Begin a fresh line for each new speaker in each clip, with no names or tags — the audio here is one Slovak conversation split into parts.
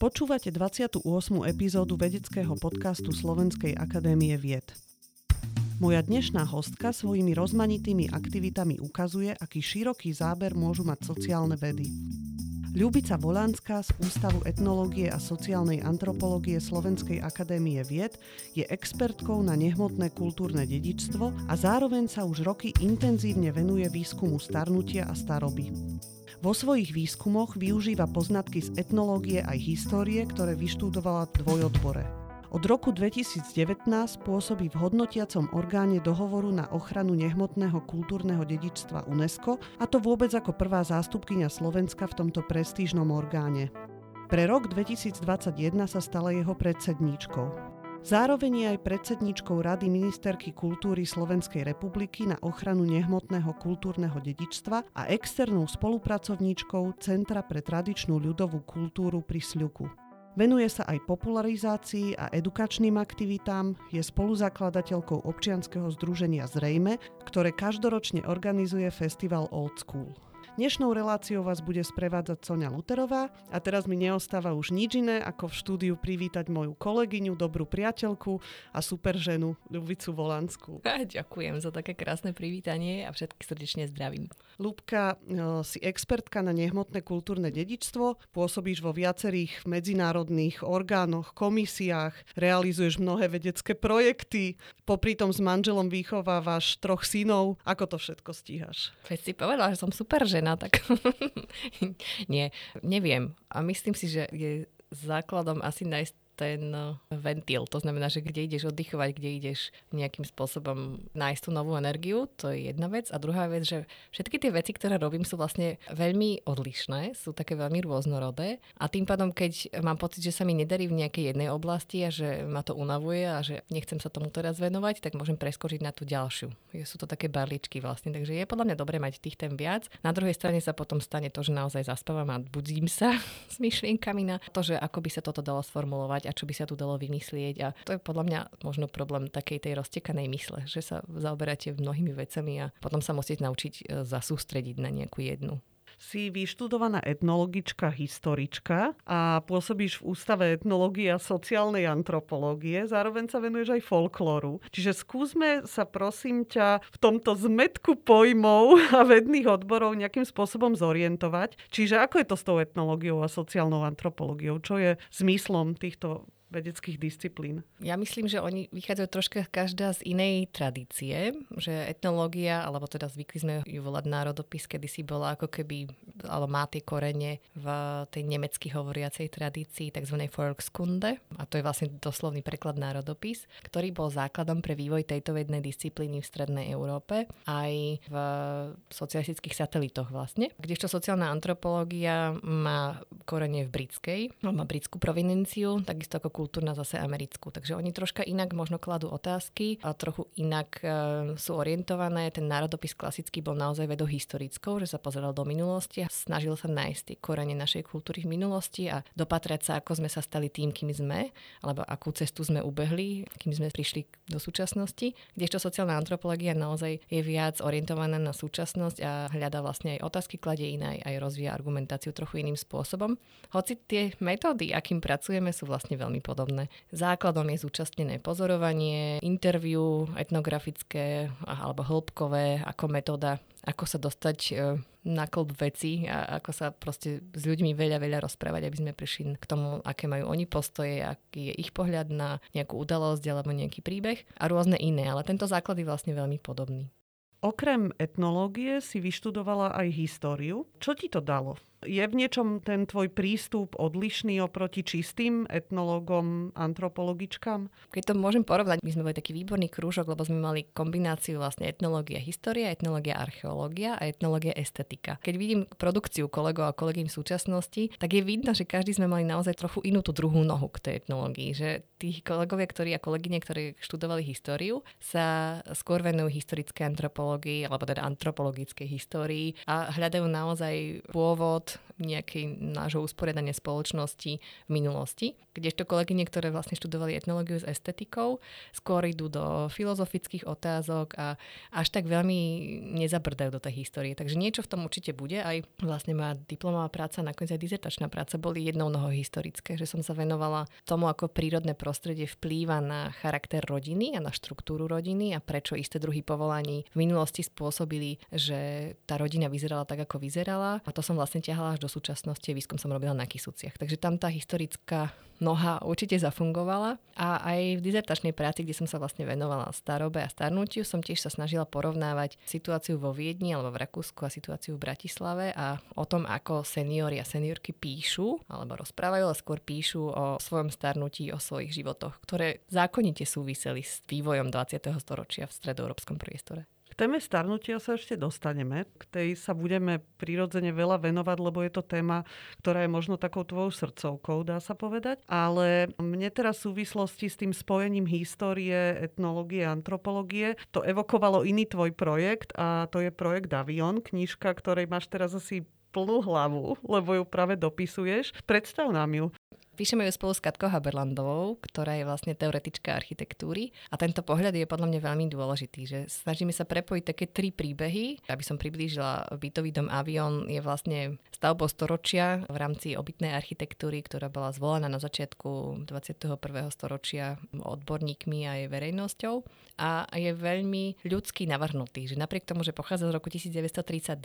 Počúvate 28. epizódu vedeckého podcastu Slovenskej akadémie vied. Moja dnešná hostka svojimi rozmanitými aktivitami ukazuje, aký široký záber môžu mať sociálne vedy. Ľubica Volánska z Ústavu etnológie a sociálnej antropológie Slovenskej akadémie vied je expertkou na nehmotné kultúrne dedičstvo a zároveň sa už roky intenzívne venuje výskumu starnutia a staroby. Vo svojich výskumoch využíva poznatky z etnológie aj histórie, ktoré vyštudovala v dvojodbore. Od roku 2019 pôsobí v hodnotiacom orgáne dohovoru na ochranu nehmotného kultúrneho dedičstva UNESCO, a to vôbec ako prvá zástupkynia Slovenska v tomto prestížnom orgáne. Pre rok 2021 sa stala jeho predsedníčkou. Zároveň je aj predsedničkou Rady ministerky kultúry Slovenskej republiky na ochranu nehmotného kultúrneho dedičstva a externou spolupracovníčkou Centra pre tradičnú ľudovú kultúru pri Sľuku. Venuje sa aj popularizácii a edukačným aktivitám, je spoluzakladateľkou občianskeho združenia Zrejme, ktoré každoročne organizuje festival Old School. Dnešnou reláciou vás bude sprevádzať Sonia Luterová a teraz mi neostáva už nič iné, ako v štúdiu privítať moju kolegyňu, dobrú priateľku a super ženu Ľubicu Volanskú.
Ďakujem za také krásne privítanie a všetky srdečne zdravím.
Lúbka, e, si expertka na nehmotné kultúrne dedičstvo, pôsobíš vo viacerých medzinárodných orgánoch, komisiách, realizuješ mnohé vedecké projekty, popri tom s manželom vychovávaš troch synov. Ako to všetko stíhaš?
Veď si povedala, že som super žena žena, tak nie, neviem. A myslím si, že je základom asi nájsť ten eh, ventil. To znamená, že kde ideš oddychovať, kde ideš nejakým spôsobom nájsť tú novú energiu, to je jedna vec. A druhá vec, že všetky tie veci, ktoré robím, sú vlastne veľmi odlišné, sú také veľmi rôznorodé. A tým pádom, keď mám pocit, že sa mi nedarí v nejakej jednej oblasti a že ma to unavuje a že nechcem sa tomu teraz venovať, tak môžem preskočiť na tú ďalšiu. Sú to také barličky vlastne, takže je podľa mňa dobré mať tých tém viac. Na druhej strane sa potom stane to, že naozaj zaspávam a budím sa s myšlienkami na to, že ako by sa toto dalo sformulovať čo by sa tu dalo vymyslieť. A to je podľa mňa možno problém takej tej roztekanej mysle, že sa zaoberáte mnohými vecami a potom sa musíte naučiť e, zasústrediť na nejakú jednu
si vyštudovaná etnologička, historička a pôsobíš v Ústave etnológie a sociálnej antropológie. Zároveň sa venuješ aj folklóru. Čiže skúsme sa prosím ťa v tomto zmetku pojmov a vedných odborov nejakým spôsobom zorientovať. Čiže ako je to s tou etnológiou a sociálnou antropológiou? Čo je zmyslom týchto vedeckých disciplín?
Ja myslím, že oni vychádzajú troška každá z inej tradície, že etnológia, alebo teda zvykli sme ju volať národopis, kedy si bola ako keby, alebo má tie korene v tej nemecky hovoriacej tradícii, tzv. Volkskunde, a to je vlastne doslovný preklad národopis, ktorý bol základom pre vývoj tejto vednej disciplíny v Strednej Európe, aj v socialistických satelitoch vlastne. Kdežto sociálna antropológia má korene v britskej, má britskú provinenciu, takisto ako kultúrna zase americkú. Takže oni troška inak možno kladú otázky a trochu inak e, sú orientované. Ten národopis klasický bol naozaj vedou historickou, že sa pozeral do minulosti a snažil sa nájsť tie korene našej kultúry v minulosti a dopatrať sa, ako sme sa stali tým, kým sme, alebo akú cestu sme ubehli, kým sme prišli do súčasnosti. Kdežto sociálna antropológia naozaj je viac orientovaná na súčasnosť a hľada vlastne aj otázky, kladie iné, aj rozvíja argumentáciu trochu iným spôsobom. Hoci tie metódy, akým pracujeme, sú vlastne veľmi podobné. Základom je zúčastnené pozorovanie, interviu etnografické alebo hĺbkové ako metóda, ako sa dostať e, na klb veci a ako sa proste s ľuďmi veľa, veľa rozprávať, aby sme prišli k tomu, aké majú oni postoje, aký je ich pohľad na nejakú udalosť alebo nejaký príbeh a rôzne iné, ale tento základ je vlastne veľmi podobný.
Okrem etnológie si vyštudovala aj históriu. Čo ti to dalo? Je v niečom ten tvoj prístup odlišný oproti čistým etnológom, antropologičkám?
Keď to môžem porovnať, my sme boli taký výborný krúžok, lebo sme mali kombináciu vlastne etnológia história, etnológia archeológia a etnológia estetika. Keď vidím produkciu kolegov a kolegy v súčasnosti, tak je vidno, že každý sme mali naozaj trochu inú tú druhú nohu k tej etnológii. Že tí kolegovia ktorí a kolegyne, ktorí študovali históriu, sa skôr venujú historické antropológii, alebo teda antropologickej histórii a hľadajú naozaj pôvod nejakej nášho usporiadania spoločnosti v minulosti. Kdežto kolegyne, ktoré vlastne študovali etnológiu s estetikou, skôr idú do filozofických otázok a až tak veľmi nezabrdajú do tej histórie. Takže niečo v tom určite bude. Aj vlastne má diplomová práca, nakoniec aj dizertačná práca boli jednou nohou historické, že som sa venovala tomu, ako prírodné prostredie vplýva na charakter rodiny a na štruktúru rodiny a prečo isté druhy povolaní v minulosti spôsobili, že tá rodina vyzerala tak, ako vyzerala. A to som vlastne ťahala až do súčasnosti. Výskum som robila na Kisuciach. Takže tam tá historická noha určite zafungovala. A aj v dizertačnej práci, kde som sa vlastne venovala starobe a starnutiu, som tiež sa snažila porovnávať situáciu vo Viedni alebo v Rakúsku a situáciu v Bratislave a o tom, ako seniori a seniorky píšu alebo rozprávajú, ale skôr píšu o svojom starnutí, o svojich životoch, ktoré zákonite súviseli s vývojom 20. storočia v stredoeurópskom priestore
téme starnutia sa ešte dostaneme. K tej sa budeme prirodzene veľa venovať, lebo je to téma, ktorá je možno takou tvojou srdcovkou, dá sa povedať. Ale mne teraz v súvislosti s tým spojením histórie, etnológie, antropológie, to evokovalo iný tvoj projekt a to je projekt Avion, knižka, ktorej máš teraz asi plnú hlavu, lebo ju práve dopisuješ. Predstav nám ju.
Píšeme ju spolu s Katkou Haberlandovou, ktorá je vlastne teoretička architektúry a tento pohľad je podľa mňa veľmi dôležitý, že snažíme sa prepojiť také tri príbehy. Aby som priblížila, bytový dom Avion je vlastne stavbou storočia v rámci obytnej architektúry, ktorá bola zvolená na začiatku 21. storočia odborníkmi a jej verejnosťou a je veľmi ľudský navrhnutý, že napriek tomu, že pochádza z roku 1932,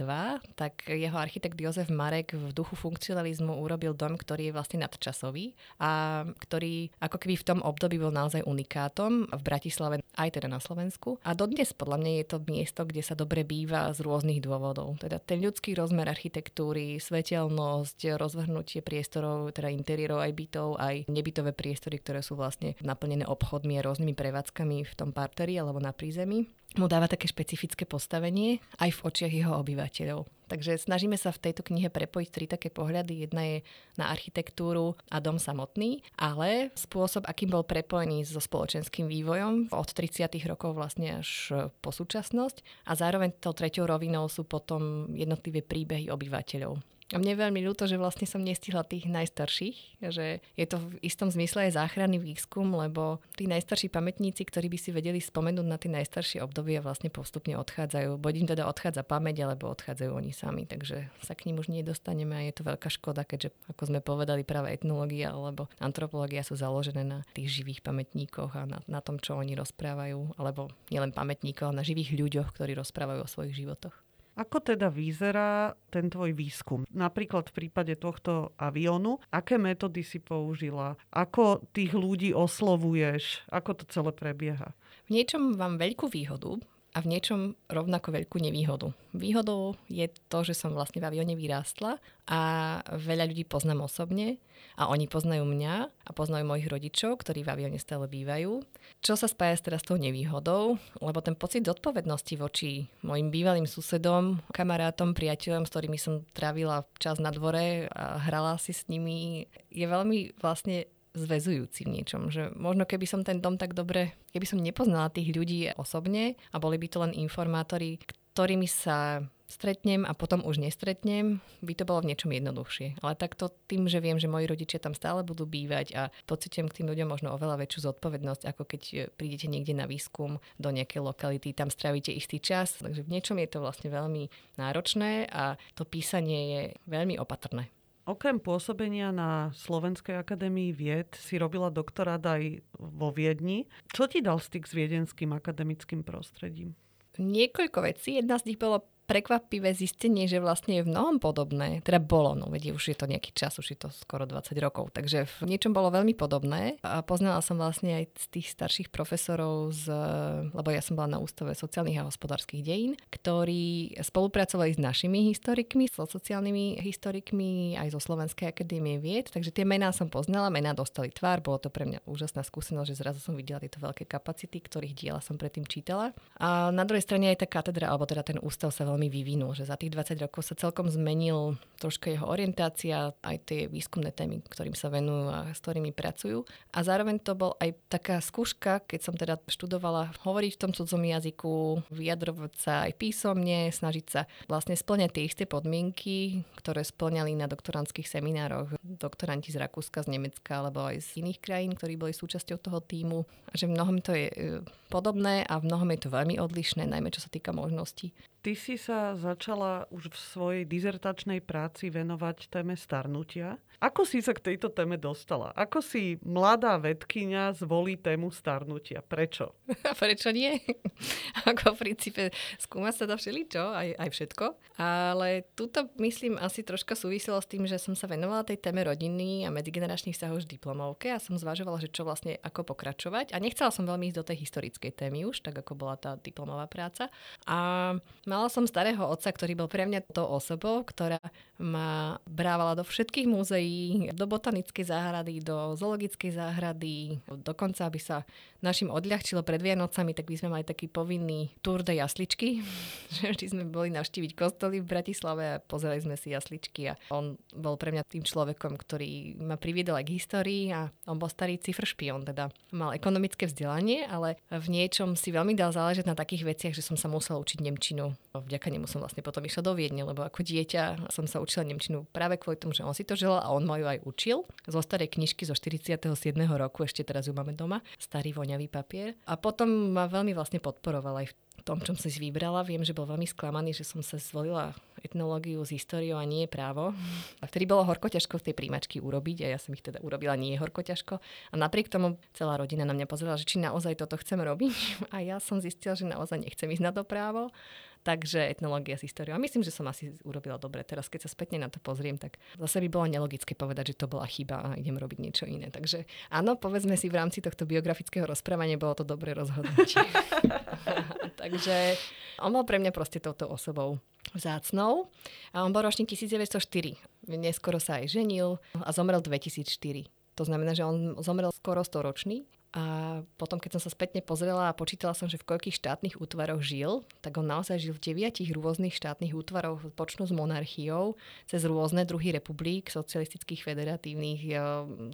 tak jeho architekt Jozef Marek v duchu funkcionalizmu urobil dom, ktorý je vlastne nadčasový a ktorý ako keby v tom období bol naozaj unikátom v Bratislave, aj teda na Slovensku. A dodnes podľa mňa je to miesto, kde sa dobre býva z rôznych dôvodov. Teda ten ľudský rozmer architektúry, svetelnosť, rozvrhnutie priestorov, teda interiérov aj bytov, aj nebytové priestory, ktoré sú vlastne naplnené obchodmi a rôznymi prevádzkami v tom parteri alebo na prízemí mu dáva také špecifické postavenie aj v očiach jeho obyvateľov. Takže snažíme sa v tejto knihe prepojiť tri také pohľady. Jedna je na architektúru a dom samotný, ale spôsob, akým bol prepojený so spoločenským vývojom od 30. rokov vlastne až po súčasnosť. A zároveň tou treťou rovinou sú potom jednotlivé príbehy obyvateľov. A mne je veľmi ľúto, že vlastne som nestihla tých najstarších, že je to v istom zmysle aj záchranný výskum, lebo tí najstarší pamätníci, ktorí by si vedeli spomenúť na tie najstaršie obdobia, vlastne postupne odchádzajú. Buď im teda odchádza pamäť, alebo odchádzajú oni sami, takže sa k ním už nedostaneme a je to veľká škoda, keďže, ako sme povedali, práve etnológia alebo antropológia sú založené na tých živých pamätníkoch a na, na tom, čo oni rozprávajú, alebo nielen pamätníkoch, ale na živých ľuďoch, ktorí rozprávajú o svojich životoch.
Ako teda vyzerá ten tvoj výskum? Napríklad v prípade tohto aviónu, aké metódy si použila? Ako tých ľudí oslovuješ? Ako to celé prebieha?
V niečom mám veľkú výhodu, a v niečom rovnako veľkú nevýhodu. Výhodou je to, že som vlastne v avióne vyrástla a veľa ľudí poznám osobne a oni poznajú mňa a poznajú mojich rodičov, ktorí v avióne stále bývajú. Čo sa spája teraz s tou nevýhodou, lebo ten pocit zodpovednosti voči mojim bývalým susedom, kamarátom, priateľom, s ktorými som trávila čas na dvore a hrala si s nimi, je veľmi vlastne zväzujúci v niečom. Že možno keby som ten dom tak dobre, keby som nepoznala tých ľudí osobne a boli by to len informátori, ktorými sa stretnem a potom už nestretnem, by to bolo v niečom jednoduchšie. Ale takto tým, že viem, že moji rodičia tam stále budú bývať a pocitujem k tým ľuďom možno oveľa väčšiu zodpovednosť, ako keď prídete niekde na výskum do nejakej lokality, tam strávite istý čas. Takže v niečom je to vlastne veľmi náročné a to písanie je veľmi opatrné.
Okrem pôsobenia na Slovenskej akadémii vied si robila doktorát aj vo Viedni. Čo ti dal styk s viedenským akademickým prostredím?
Niekoľko vecí. Jedna z nich bolo prekvapivé zistenie, že vlastne je v mnohom podobné. Teda bolo, no vedie, už je to nejaký čas, už je to skoro 20 rokov. Takže v niečom bolo veľmi podobné. A poznala som vlastne aj z tých starších profesorov, z, lebo ja som bola na Ústave sociálnych a hospodárskych dejín, ktorí spolupracovali s našimi historikmi, so sociálnymi historikmi, aj zo Slovenskej akadémie vied. Takže tie mená som poznala, mená dostali tvár, bolo to pre mňa úžasná skúsenosť, že zrazu som videla tieto veľké kapacity, ktorých diela som predtým čítala. A na druhej strane aj tá katedra, alebo teda ten ústav sa veľmi vyvinul, že za tých 20 rokov sa celkom zmenil troška jeho orientácia, aj tie výskumné témy, ktorým sa venujú a s ktorými pracujú. A zároveň to bol aj taká skúška, keď som teda študovala hovoriť v tom cudzom jazyku, vyjadrovať sa aj písomne, snažiť sa vlastne splňať tie isté podmienky, ktoré splňali na doktorantských seminároch doktoranti z Rakúska, z Nemecka alebo aj z iných krajín, ktorí boli súčasťou toho týmu. A že mnohom to je e, podobné a v mnohom je to veľmi odlišné, najmä čo sa týka možností.
Ty si sa začala už v svojej dizertačnej práci venovať téme starnutia. Ako si sa k tejto téme dostala? Ako si mladá vedkynia zvolí tému starnutia? Prečo?
Prečo nie? Ako v princípe skúma sa to všeličo, aj, aj všetko. Ale túto myslím asi troška súviselo s tým, že som sa venovala tej téme rodiny a medzigeneračných vzťahov už diplomovke a som zvažovala, že čo vlastne ako pokračovať. A nechcela som veľmi ísť do tej historickej témy už, tak ako bola tá diplomová práca. A Mala som starého otca, ktorý bol pre mňa to osobou, ktorá ma brávala do všetkých múzeí, do botanickej záhrady, do zoologickej záhrady, dokonca aby sa našim odľahčilo pred Vianocami, tak by sme mali taký povinný tour de jasličky, že vždy sme boli navštíviť kostoly v Bratislave a pozerali sme si jasličky a on bol pre mňa tým človekom, ktorý ma priviedol aj k histórii a on bol starý cifršpion, teda mal ekonomické vzdelanie, ale v niečom si veľmi dal záležať na takých veciach, že som sa musela učiť Nemčinu Vďaka nemu som vlastne potom išla do Viedne, lebo ako dieťa som sa učila Nemčinu práve kvôli tomu, že on si to želal a on ma ju aj učil. Zo starej knižky zo 47. roku, ešte teraz ju máme doma, starý voňavý papier. A potom ma veľmi vlastne podporoval aj v tom, čom si vybrala. Viem, že bol veľmi sklamaný, že som sa zvolila etnológiu s históriou a nie právo. A vtedy bolo horko ťažko v tej príjmačky urobiť a ja som ich teda urobila nie horko ťažko. A napriek tomu celá rodina na mňa pozerala, že či naozaj toto chcem robiť. A ja som zistila, že naozaj nechcem ísť na to právo. Takže etnológia s históriou. A myslím, že som asi urobila dobre. Teraz, keď sa spätne na to pozriem, tak zase by bolo nelogické povedať, že to bola chyba a idem robiť niečo iné. Takže áno, povedzme si v rámci tohto biografického rozprávania bolo to dobré rozhodnutie. Takže on bol pre mňa proste touto osobou vzácnou. A on bol ročník 1904. Neskoro sa aj ženil a zomrel 2004. To znamená, že on zomrel skoro storočný a potom, keď som sa spätne pozrela a počítala som, že v koľkých štátnych útvaroch žil, tak on naozaj žil v deviatich rôznych štátnych útvaroch, počnú s monarchiou, cez rôzne druhy republik, socialistických, federatívnych, e,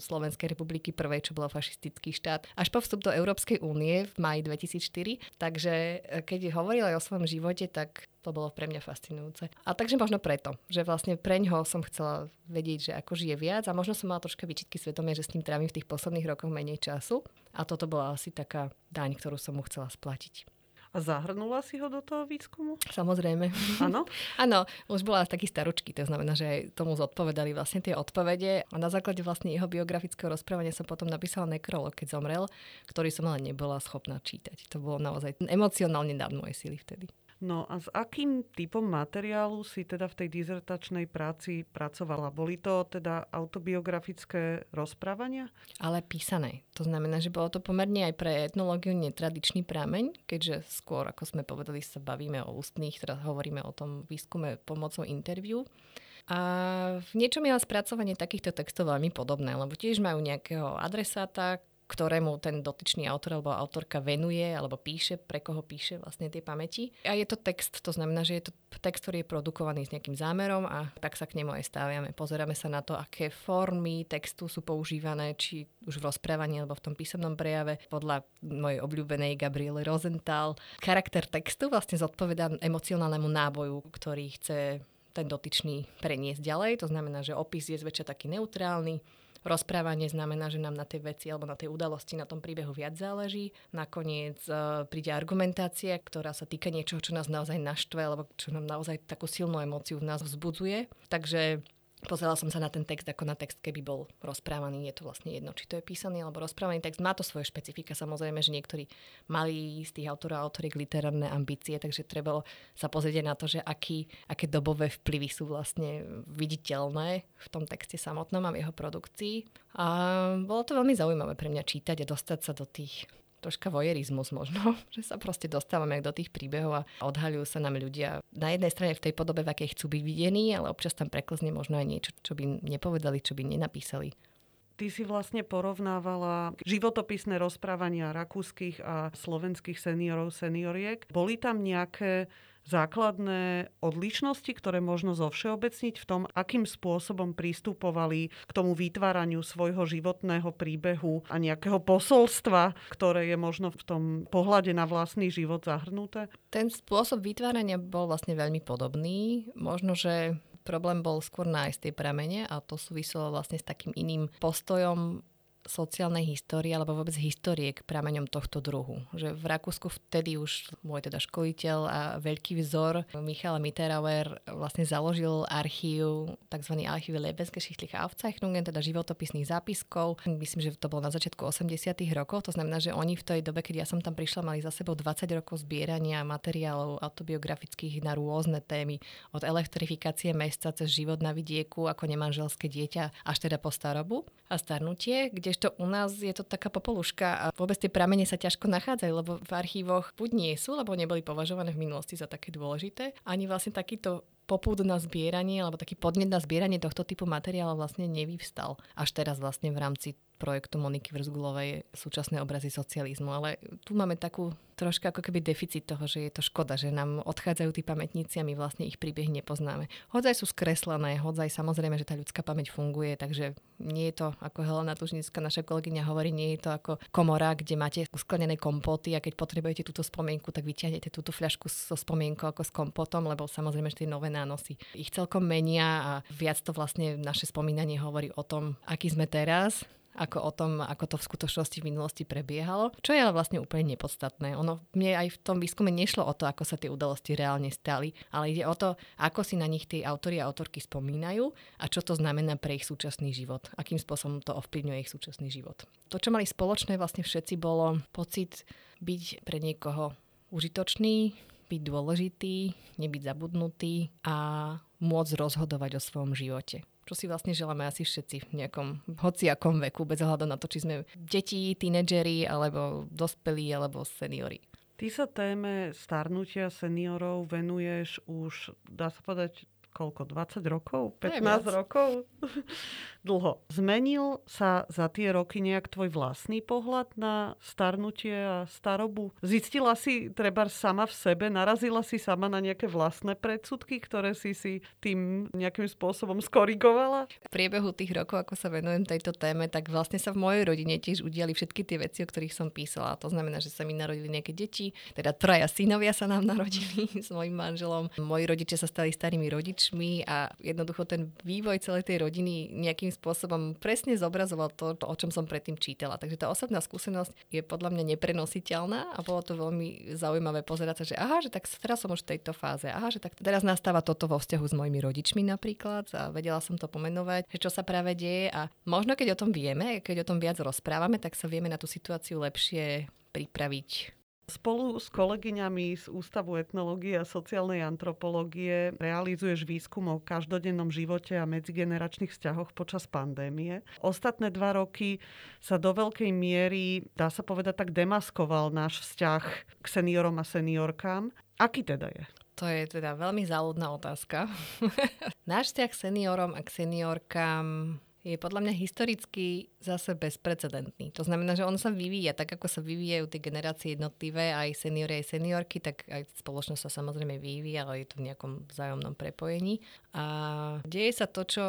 Slovenskej republiky prvej, čo bola fašistický štát, až po vstup do Európskej únie v maji 2004. Takže e, keď hovorila aj o svojom živote, tak to bolo pre mňa fascinujúce. A takže možno preto, že vlastne pre ňoho som chcela vedieť, že ako žije viac a možno som mala troška vyčitky svedomie, že s ním trávim v tých posledných rokoch menej času. A toto bola asi taká daň, ktorú som mu chcela splatiť.
A zahrnula si ho do toho výskumu?
Samozrejme.
Áno?
Áno, už bola taký staručky, to znamená, že aj tomu zodpovedali vlastne tie odpovede a na základe vlastne jeho biografického rozprávania som potom napísala nekrolog, keď zomrel, ktorý som ale nebola schopná čítať. To bolo naozaj emocionálne nad moje sily vtedy.
No a s akým typom materiálu si teda v tej dizertačnej práci pracovala? Boli to teda autobiografické rozprávania?
Ale písané. To znamená, že bolo to pomerne aj pre etnológiu netradičný prameň, keďže skôr, ako sme povedali, sa bavíme o ústnych, teraz hovoríme o tom výskume pomocou interviu. A v niečom je spracovanie takýchto textov veľmi podobné, lebo tiež majú nejakého adresáta, ktorému ten dotyčný autor alebo autorka venuje alebo píše, pre koho píše vlastne tie pamäti. A je to text, to znamená, že je to text, ktorý je produkovaný s nejakým zámerom a tak sa k nemu aj stáviame. Pozeráme sa na to, aké formy textu sú používané, či už v rozprávaní alebo v tom písomnom prejave. Podľa mojej obľúbenej Gabriele Rosenthal charakter textu vlastne zodpovedá emocionálnemu náboju, ktorý chce ten dotyčný preniesť ďalej. To znamená, že opis je zväčša taký neutrálny, Rozprávanie znamená, že nám na tej veci alebo na tej udalosti, na tom príbehu viac záleží. Nakoniec uh, príde argumentácia, ktorá sa týka niečoho, čo nás naozaj naštve alebo čo nám naozaj takú silnú emóciu v nás vzbudzuje. Takže Pozerala som sa na ten text ako na text, keby bol rozprávaný. Je to vlastne jedno, či to je písaný alebo rozprávaný text. Má to svoje špecifika. Samozrejme, že niektorí mali z tých autorov a autoriek literárne ambície, takže trebalo sa pozrieť na to, že aký, aké dobové vplyvy sú vlastne viditeľné v tom texte samotnom a v jeho produkcii. A bolo to veľmi zaujímavé pre mňa čítať a dostať sa do tých troška vojerizmus možno, že sa proste dostávame do tých príbehov a odhaľujú sa nám ľudia na jednej strane v tej podobe, v akej chcú byť videní, ale občas tam preklzne možno aj niečo, čo by nepovedali, čo by nenapísali.
Ty si vlastne porovnávala životopisné rozprávania rakúskych a slovenských seniorov, senioriek. Boli tam nejaké základné odlišnosti, ktoré možno zovšeobecniť v tom, akým spôsobom pristupovali k tomu vytváraniu svojho životného príbehu a nejakého posolstva, ktoré je možno v tom pohľade na vlastný život zahrnuté?
Ten spôsob vytvárania bol vlastne veľmi podobný. Možno, že problém bol skôr nájsť tie pramene a to súviselo vlastne s takým iným postojom sociálnej histórie alebo vôbec histórie k prameňom tohto druhu. Že v Rakúsku vtedy už môj teda školiteľ a veľký vzor Michal Mitterauer vlastne založil archív, tzv. archív Lebensgeschichtliche Aufzeichnungen, teda životopisných zápiskov. Myslím, že to bolo na začiatku 80 rokov, to znamená, že oni v tej dobe, keď ja som tam prišla, mali za sebou 20 rokov zbierania materiálov autobiografických na rôzne témy, od elektrifikácie mesta cez život na vidieku ako nemanželské dieťa až teda po starobu a starnutie, kde kdežto u nás je to taká popoluška a vôbec tie pramene sa ťažko nachádzajú, lebo v archívoch buď nie sú, lebo neboli považované v minulosti za také dôležité, ani vlastne takýto popúd na zbieranie alebo taký podnet na zbieranie tohto typu materiálov vlastne nevyvstal. Až teraz vlastne v rámci projektu Moniky Vrzgulovej súčasné obrazy socializmu. Ale tu máme takú troška ako keby deficit toho, že je to škoda, že nám odchádzajú tí pamätníci a my vlastne ich príbeh nepoznáme. Hodzaj sú skreslené, hodzaj samozrejme, že tá ľudská pamäť funguje, takže nie je to, ako Helena Tužnická, naša kolegyňa hovorí, nie je to ako komora, kde máte usklenené kompoty a keď potrebujete túto spomienku, tak vyťahnete túto fľašku so spomienkou ako s kompotom, lebo samozrejme, že tie nové nánosy ich celkom menia a viac to vlastne naše spomínanie hovorí o tom, aký sme teraz, ako o tom, ako to v skutočnosti v minulosti prebiehalo, čo je ale vlastne úplne nepodstatné. Ono mne aj v tom výskume nešlo o to, ako sa tie udalosti reálne stali, ale ide o to, ako si na nich tí autori a autorky spomínajú a čo to znamená pre ich súčasný život, akým spôsobom to ovplyvňuje ich súčasný život. To, čo mali spoločné vlastne všetci, bolo pocit byť pre niekoho užitočný, byť dôležitý, nebyť zabudnutý a môcť rozhodovať o svojom živote čo si vlastne želáme asi všetci v nejakom hociakom veku, bez ohľadu na to, či sme deti, tínedžeri, alebo dospelí, alebo seniori.
Ty sa téme starnutia seniorov venuješ už, dá sa povedať, koľko, 20 rokov? 15 rokov? Dlho. Zmenil sa za tie roky nejak tvoj vlastný pohľad na starnutie a starobu? Zistila si treba sama v sebe, narazila si sama na nejaké vlastné predsudky, ktoré si si tým nejakým spôsobom skorigovala?
V priebehu tých rokov, ako sa venujem tejto téme, tak vlastne sa v mojej rodine tiež udiali všetky tie veci, o ktorých som písala. To znamená, že sa mi narodili nejaké deti, teda traja synovia sa nám narodili s mojim manželom. Moji rodičia sa stali starými rodičmi rodičmi a jednoducho ten vývoj celej tej rodiny nejakým spôsobom presne zobrazoval to, to, o čom som predtým čítala. Takže tá osobná skúsenosť je podľa mňa neprenositeľná a bolo to veľmi zaujímavé pozerať sa, že aha, že tak teraz som už v tejto fáze, aha, že tak teraz nastáva toto vo vzťahu s mojimi rodičmi napríklad a vedela som to pomenovať, že čo sa práve deje a možno keď o tom vieme, keď o tom viac rozprávame, tak sa vieme na tú situáciu lepšie pripraviť
Spolu s kolegyňami z Ústavu etnológie a sociálnej antropológie realizuješ výskum o každodennom živote a medzigeneračných vzťahoch počas pandémie. Ostatné dva roky sa do veľkej miery, dá sa povedať tak, demaskoval náš vzťah k seniorom a seniorkám. Aký teda je?
To je teda veľmi záľudná otázka. náš vzťah k seniorom a k seniorkám je podľa mňa historicky zase bezprecedentný. To znamená, že on sa vyvíja, tak ako sa vyvíjajú tie generácie jednotlivé, aj seniory, aj seniorky, tak aj spoločnosť sa samozrejme vyvíja, ale je to v nejakom vzájomnom prepojení. A deje sa to, čo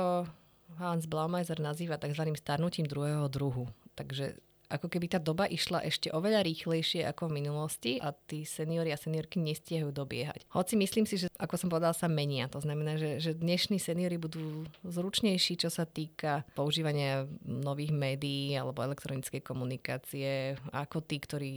Hans Blaumeiser nazýva tzv. starnutím druhého druhu. Takže ako keby tá doba išla ešte oveľa rýchlejšie ako v minulosti a tí seniori a seniorky nestiehajú dobiehať. Hoci myslím si, že ako som povedala, sa menia. To znamená, že, že dnešní seniori budú zručnejší, čo sa týka používania nových médií alebo elektronickej komunikácie, ako tí, ktorí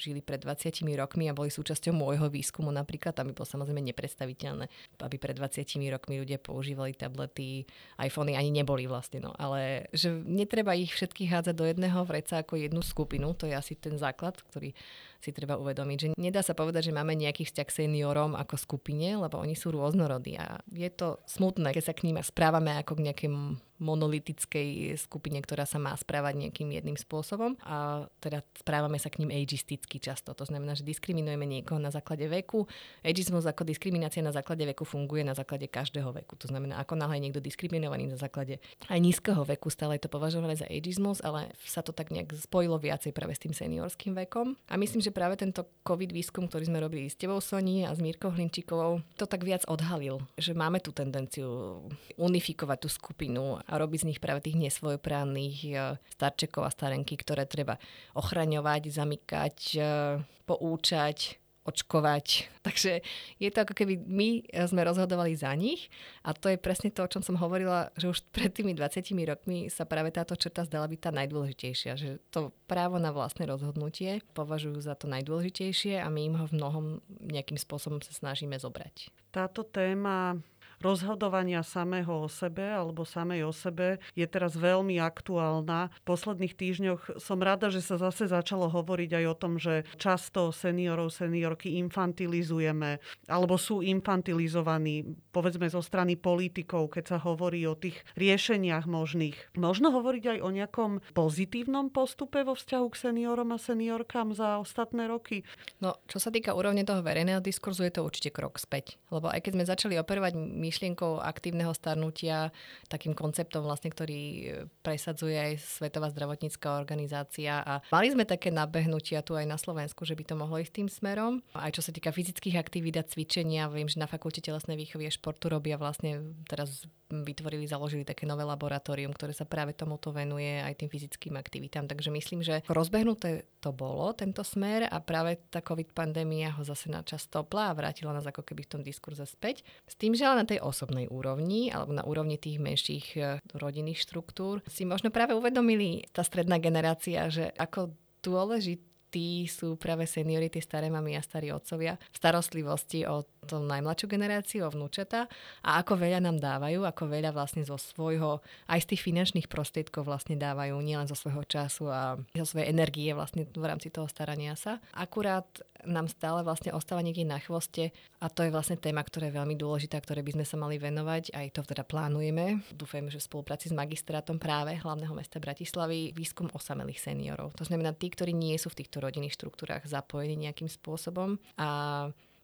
žili pred 20 rokmi a boli súčasťou môjho výskumu napríklad. Tam by bolo samozrejme nepredstaviteľné, aby pred 20 rokmi ľudia používali tablety, iPhony ani neboli vlastne. No. Ale že netreba ich všetkých hádzať do jedného vreca ako jednu skupinu, to je asi ten základ, ktorý si treba uvedomiť, že nedá sa povedať, že máme nejaký vzťah k seniorom ako skupine, lebo oni sú rôznorodí a je to smutné, keď sa k ním správame ako k nejakým monolitickej skupine, ktorá sa má správať nejakým jedným spôsobom a teda správame sa k ním ageisticky často. To znamená, že diskriminujeme niekoho na základe veku. Ageizmus ako diskriminácia na základe veku funguje na základe každého veku. To znamená, ako náhle niekto diskriminovaný na základe aj nízkeho veku, stále je to považované za ageizmus, ale sa to tak nejak spojilo viacej práve s tým seniorským vekom. A myslím, že práve tento COVID výskum, ktorý sme robili s tebou Soni a s Mírkou Hlinčíkovou, to tak viac odhalil, že máme tú tendenciu unifikovať tú skupinu a robiť z nich práve tých nesvojprávnych e, starčekov a starenky, ktoré treba ochraňovať, zamykať, e, poučať, očkovať. Takže je to ako keby my sme rozhodovali za nich a to je presne to, o čom som hovorila, že už pred tými 20 rokmi sa práve táto črta zdala byť tá najdôležitejšia, že to právo na vlastné rozhodnutie považujú za to najdôležitejšie a my im ho v mnohom nejakým spôsobom sa snažíme zobrať.
Táto téma rozhodovania samého o sebe alebo samej o sebe je teraz veľmi aktuálna. V posledných týždňoch som rada, že sa zase začalo hovoriť aj o tom, že často seniorov, seniorky infantilizujeme alebo sú infantilizovaní, povedzme zo strany politikov, keď sa hovorí o tých riešeniach možných. Možno hovoriť aj o nejakom pozitívnom postupe vo vzťahu k seniorom a seniorkám za ostatné roky?
No, čo sa týka úrovne toho verejného diskurzu, je to určite krok späť. Lebo aj keď sme začali operovať myšlienkou aktívneho starnutia, takým konceptom vlastne, ktorý e, presadzuje aj Svetová zdravotnícká organizácia a mali sme také nabehnutia tu aj na Slovensku, že by to mohlo ísť tým smerom. Aj čo sa týka fyzických aktivít a cvičenia, viem, že na fakulte telesnej výchovy a športu robia vlastne teraz vytvorili, založili také nové laboratórium, ktoré sa práve tomuto venuje aj tým fyzickým aktivitám. Takže myslím, že rozbehnuté to bolo, tento smer a práve tá COVID pandémia ho zase na čas stopla a vrátila nás ako keby v tom diskurze späť. S tým, že ale na tej osobnej úrovni alebo na úrovni tých menších e, rodinných štruktúr si možno práve uvedomili tá stredná generácia, že ako dôležití sú práve seniory, tie staré mamy a starí otcovia v starostlivosti o tú najmladšiu generáciu, o vnúčata a ako veľa nám dávajú, ako veľa vlastne zo svojho, aj z tých finančných prostriedkov vlastne dávajú, nielen zo svojho času a zo svojej energie vlastne v rámci toho starania sa. Akurát nám stále vlastne ostáva niekde na chvoste a to je vlastne téma, ktorá je veľmi dôležitá, ktoré by sme sa mali venovať. Aj to teda plánujeme. Dúfam, že v spolupráci s magistrátom práve hlavného mesta Bratislavy výskum osamelých seniorov. To znamená tí, ktorí nie sú v týchto rodinných štruktúrach zapojení nejakým spôsobom. A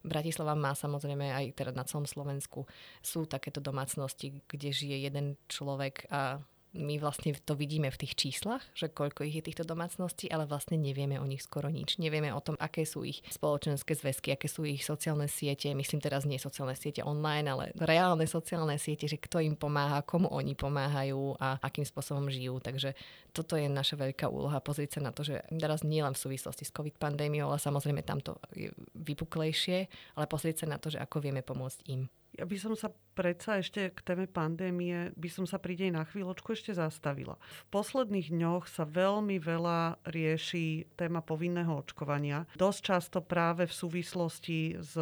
Bratislava má samozrejme aj teda na celom Slovensku sú takéto domácnosti, kde žije jeden človek a my vlastne to vidíme v tých číslach, že koľko ich je týchto domácností, ale vlastne nevieme o nich skoro nič. Nevieme o tom, aké sú ich spoločenské zväzky, aké sú ich sociálne siete. Myslím teraz nie sociálne siete online, ale reálne sociálne siete, že kto im pomáha, komu oni pomáhajú a akým spôsobom žijú. Takže toto je naša veľká úloha, pozrieť sa na to, že teraz nie len v súvislosti s COVID pandémiou, ale samozrejme tamto je vypuklejšie, ale pozrieť sa na to, že ako vieme pomôcť im.
Ja by som sa predsa ešte k téme pandémie, by som sa pri nej na chvíľočku ešte zastavila. V posledných dňoch sa veľmi veľa rieši téma povinného očkovania. Dosť často práve v súvislosti s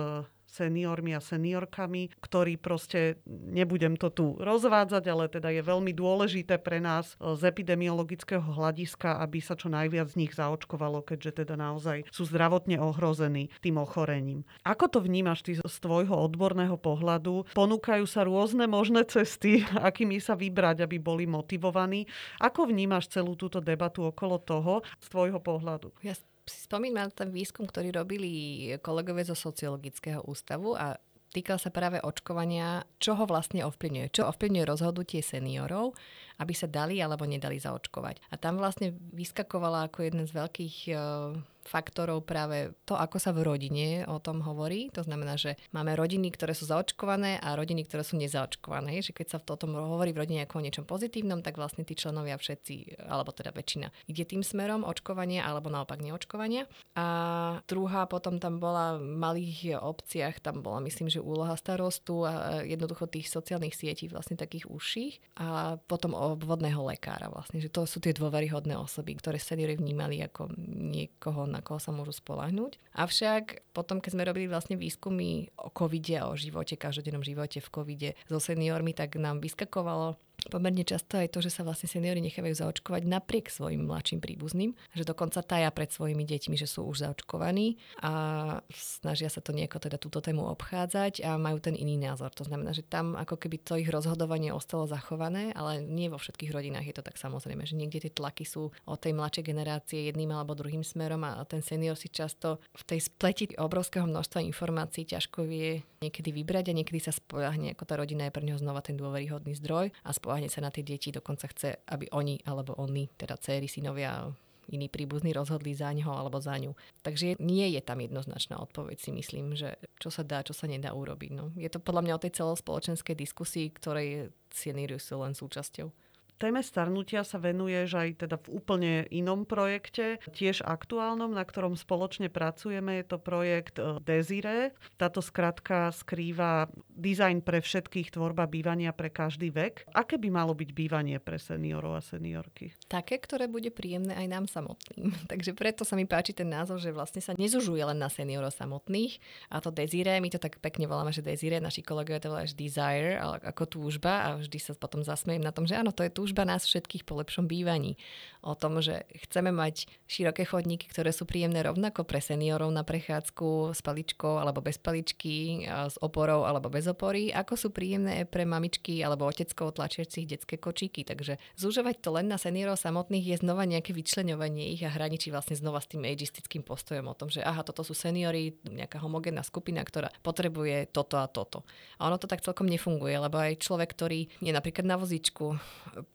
seniormi a seniorkami, ktorí proste, nebudem to tu rozvádzať, ale teda je veľmi dôležité pre nás e, z epidemiologického hľadiska, aby sa čo najviac z nich zaočkovalo, keďže teda naozaj sú zdravotne ohrození tým ochorením. Ako to vnímaš ty z tvojho odborného pohľadu? Ponúkajú sa rôzne možné cesty, akými sa vybrať, aby boli motivovaní. Ako vnímaš celú túto debatu okolo toho z tvojho pohľadu?
Ja si spomínam ten výskum, ktorý robili kolegovia zo sociologického ústavu a týkal sa práve očkovania, čo ho vlastne ovplyvňuje. Čo ovplyvňuje rozhodnutie seniorov, aby sa dali alebo nedali zaočkovať. A tam vlastne vyskakovala ako jeden z veľkých uh, faktorov práve to, ako sa v rodine o tom hovorí. To znamená, že máme rodiny, ktoré sú zaočkované a rodiny, ktoré sú nezaočkované. Že keď sa v tom hovorí v rodine ako o niečom pozitívnom, tak vlastne tí členovia všetci, alebo teda väčšina, ide tým smerom očkovania alebo naopak neočkovania. A druhá potom tam bola v malých obciach, tam bola myslím, že úloha starostu a jednoducho tých sociálnych sietí vlastne takých užších a potom obvodného lekára vlastne, že to sú tie dôveryhodné osoby, ktoré seniory vnímali ako niekoho, na na koho sa môžu spolahnúť. Avšak potom, keď sme robili vlastne výskumy o covide a o živote, každodennom živote v covide so seniormi, tak nám vyskakovalo pomerne často aj to, že sa vlastne seniory nechávajú zaočkovať napriek svojim mladším príbuzným, že dokonca taja pred svojimi deťmi, že sú už zaočkovaní a snažia sa to nejako teda túto tému obchádzať a majú ten iný názor. To znamená, že tam ako keby to ich rozhodovanie ostalo zachované, ale nie vo všetkých rodinách je to tak samozrejme, že niekde tie tlaky sú od tej mladšej generácie jedným alebo druhým smerom a ten senior si často v tej spleti obrovského množstva informácií ťažko vie niekedy vybrať a niekedy sa spojahne, ako tá rodina je pre neho znova ten dôveryhodný zdroj a spolahne sa na tie deti, dokonca chce, aby oni alebo oni, teda céry, synovia, iní príbuzní rozhodli za ňo alebo za ňu. Takže nie je tam jednoznačná odpoveď, si myslím, že čo sa dá, čo sa nedá urobiť. No. Je to podľa mňa o tej celospoločenskej diskusii, ktorej Sieniru sú len súčasťou.
Téme starnutia sa venuješ aj teda v úplne inom projekte, tiež aktuálnom, na ktorom spoločne pracujeme. Je to projekt e, Desire. Táto skratka skrýva dizajn pre všetkých, tvorba bývania pre každý vek. Aké by malo byť bývanie pre seniorov a seniorky?
Také, ktoré bude príjemné aj nám samotným. Takže preto sa mi páči ten názov, že vlastne sa nezužuje len na seniorov samotných. A to Desire, my to tak pekne voláme, že Desire, naši kolegovia to volajú Desire, ale ako túžba a vždy sa potom zasmejem na tom, že áno, to je túžba túžba nás všetkých po lepšom bývaní. O tom, že chceme mať široké chodníky, ktoré sú príjemné rovnako pre seniorov na prechádzku s paličkou alebo bez paličky, s oporou alebo bez opory, ako sú príjemné pre mamičky alebo oteckov tlačiacich detské kočíky. Takže zúžovať to len na seniorov samotných je znova nejaké vyčleňovanie ich a hraničí vlastne znova s tým ageistickým postojom o tom, že aha, toto sú seniory, nejaká homogénna skupina, ktorá potrebuje toto a toto. A ono to tak celkom nefunguje, lebo aj človek, ktorý je napríklad na vozičku,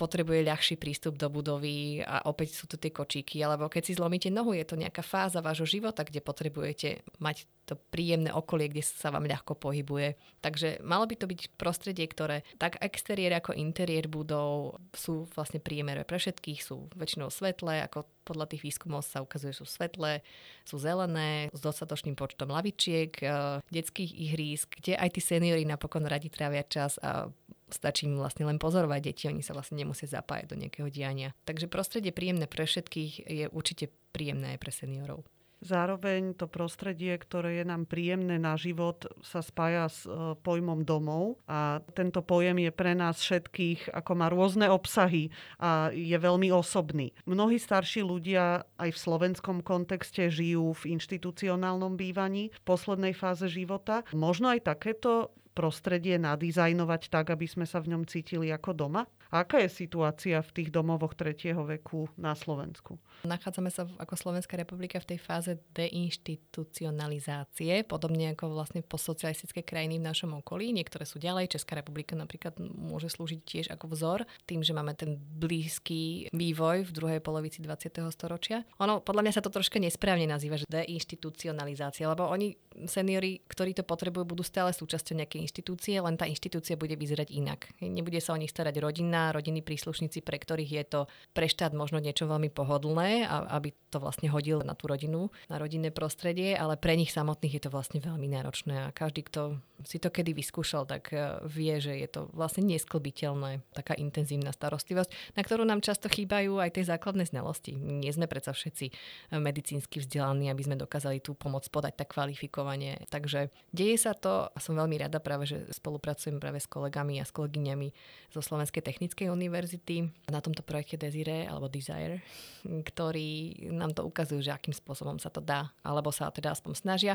potrebuje ľahší prístup do budovy a opäť sú tu tie kočíky, alebo keď si zlomíte nohu, je to nejaká fáza vášho života, kde potrebujete mať to príjemné okolie, kde sa vám ľahko pohybuje. Takže malo by to byť prostredie, ktoré tak exteriér ako interiér budov sú vlastne príjemné pre všetkých, sú väčšinou svetlé, ako podľa tých výskumov sa ukazuje, sú svetlé, sú zelené, s dostatočným počtom lavičiek, eh, detských ihrísk, kde aj tí seniory napokon radi trávia čas a stačí im vlastne len pozorovať deti, oni sa vlastne nemusia zapájať do nejakého diania. Takže prostredie príjemné pre všetkých je určite príjemné aj pre seniorov.
Zároveň to prostredie, ktoré je nám príjemné na život, sa spája s e, pojmom domov a tento pojem je pre nás všetkých, ako má rôzne obsahy a je veľmi osobný. Mnohí starší ľudia aj v slovenskom kontexte žijú v inštitucionálnom bývaní v poslednej fáze života. Možno aj takéto prostredie nadizajnovať tak, aby sme sa v ňom cítili ako doma? Aká je situácia v tých domovoch tretieho veku na Slovensku?
Nachádzame sa ako Slovenská republika v tej fáze deinstitucionalizácie, podobne ako vlastne postsocialistické krajiny v našom okolí. Niektoré sú ďalej. Česká republika napríklad môže slúžiť tiež ako vzor, tým, že máme ten blízky vývoj v druhej polovici 20. storočia. Ono podľa mňa sa to troška nesprávne nazýva, že deinstitucionalizácia, lebo oni, seniori, ktorí to potrebujú, budú stále súčasťou nejakej inštitúcie, len tá inštitúcia bude vyzerať inak. Nebude sa o nich starať rodina, rodina, príslušníci, pre ktorých je to pre štát možno niečo veľmi pohodlné, a, aby to vlastne hodil na tú rodinu, na rodinné prostredie, ale pre nich samotných je to vlastne veľmi náročné a každý, kto si to kedy vyskúšal, tak e, vie, že je to vlastne nesklbiteľné, taká intenzívna starostlivosť, na ktorú nám často chýbajú aj tie základné znalosti. Nie sme predsa všetci e, medicínsky vzdelaní, aby sme dokázali tú pomoc podať tak kvalifikovane. Takže deje sa to a som veľmi rada práve, že spolupracujem práve s kolegami a s kolegyňami zo Slovenskej techniky technickej univerzity na tomto projekte Desire alebo Desire, ktorí nám to ukazujú, že akým spôsobom sa to dá, alebo sa teda aspoň snažia.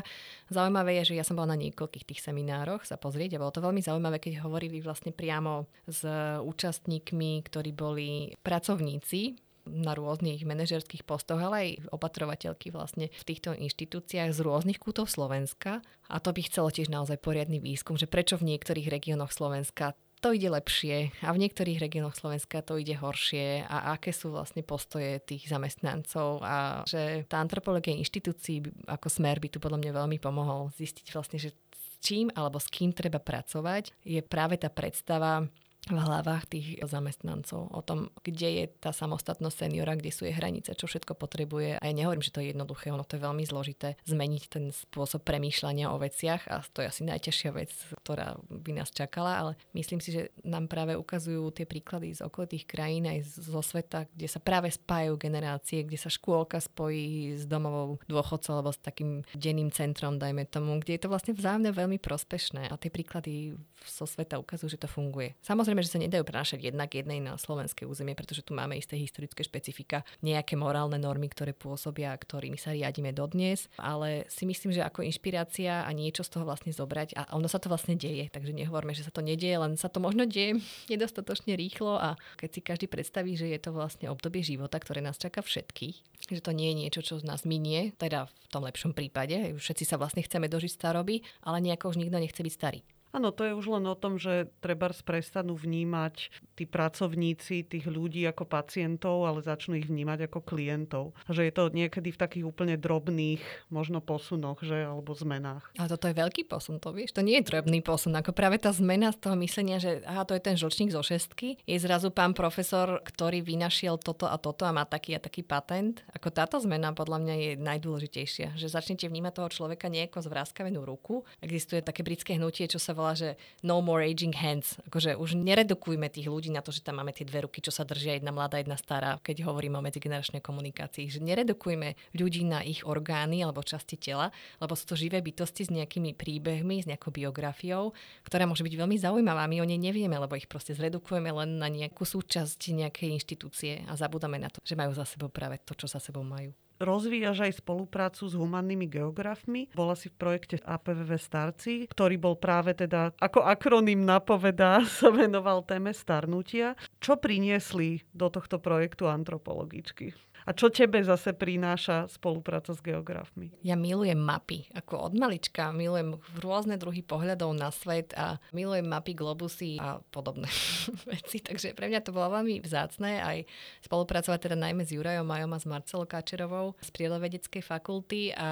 Zaujímavé je, že ja som bola na niekoľkých tých seminároch sa pozrieť a bolo to veľmi zaujímavé, keď hovorili vlastne priamo s účastníkmi, ktorí boli pracovníci na rôznych manažerských postoch, ale aj opatrovateľky vlastne v týchto inštitúciách z rôznych kútov Slovenska. A to by chcelo tiež naozaj poriadny výskum, že prečo v niektorých regiónoch Slovenska to ide lepšie a v niektorých regiónoch Slovenska to ide horšie a aké sú vlastne postoje tých zamestnancov a že tá antropológia inštitúcií ako smer by tu podľa mňa veľmi pomohol zistiť vlastne, že s čím alebo s kým treba pracovať. Je práve tá predstava v hlavách tých zamestnancov o tom, kde je tá samostatnosť seniora, kde sú jej hranice, čo všetko potrebuje. A ja nehovorím, že to je jednoduché, ono to je veľmi zložité zmeniť ten spôsob premýšľania o veciach a to je asi najťažšia vec, ktorá by nás čakala, ale myslím si, že nám práve ukazujú tie príklady z okolitých krajín aj zo sveta, kde sa práve spájajú generácie, kde sa škôlka spojí s domovou dôchodcov alebo s takým denným centrom, dajme tomu, kde je to vlastne vzájomne veľmi prospešné a tie príklady zo sveta ukazujú, že to funguje. Samozrejme, Samozrejme, že sa nedajú prenášať jednak jednej na slovenské územie, pretože tu máme isté historické špecifika, nejaké morálne normy, ktoré pôsobia, ktorými sa riadíme dodnes, ale si myslím, že ako inšpirácia a niečo z toho vlastne zobrať a ono sa to vlastne deje, takže nehovorme, že sa to nedieje, len sa to možno deje nedostatočne rýchlo a keď si každý predstaví, že je to vlastne obdobie života, ktoré nás čaká všetkých, že to nie je niečo, čo z nás minie, teda v tom lepšom prípade, všetci sa vlastne chceme dožiť staroby, ale nejako už nikto nechce byť starý.
Áno, to je už len o tom, že treba prestanú vnímať tí pracovníci tých ľudí ako pacientov, ale začnú ich vnímať ako klientov. Že je to niekedy v takých úplne drobných možno posunoch, že, alebo zmenách.
A toto je veľký posun, to vieš? To nie je drobný posun. Ako práve tá zmena z toho myslenia, že aha, to je ten žlčník zo šestky, je zrazu pán profesor, ktorý vynašiel toto a toto a má taký a taký patent. Ako táto zmena podľa mňa je najdôležitejšia. Že začnete vnímať toho človeka nie ako zvráskavenú ruku. Existuje také britské hnutie, čo sa volá, že no more aging hands. Akože už neredukujme tých ľudí na to, že tam máme tie dve ruky, čo sa držia, jedna mladá, jedna stará, keď hovoríme o medzigeneračnej komunikácii. Že neredukujme ľudí na ich orgány alebo časti tela, lebo sú to živé bytosti s nejakými príbehmi, s nejakou biografiou, ktorá môže byť veľmi zaujímavá. My o nej nevieme, lebo ich proste zredukujeme len na nejakú súčasť nejakej inštitúcie a zabudáme na to, že majú za sebou práve to, čo za sebou majú
rozvíjaš aj spoluprácu s humannými geografmi. Bola si v projekte APVV Starci, ktorý bol práve teda, ako akronym napovedá, sa venoval téme starnutia. Čo priniesli do tohto projektu antropologičky? A čo tebe zase prináša spolupráca s geografmi?
Ja milujem mapy. Ako od malička milujem rôzne druhy pohľadov na svet a milujem mapy, globusy a podobné veci. Takže pre mňa to bolo veľmi vzácne aj spolupracovať teda najmä s Jurajom Majom a s Marcelou Káčerovou z prírodovedeckej fakulty. A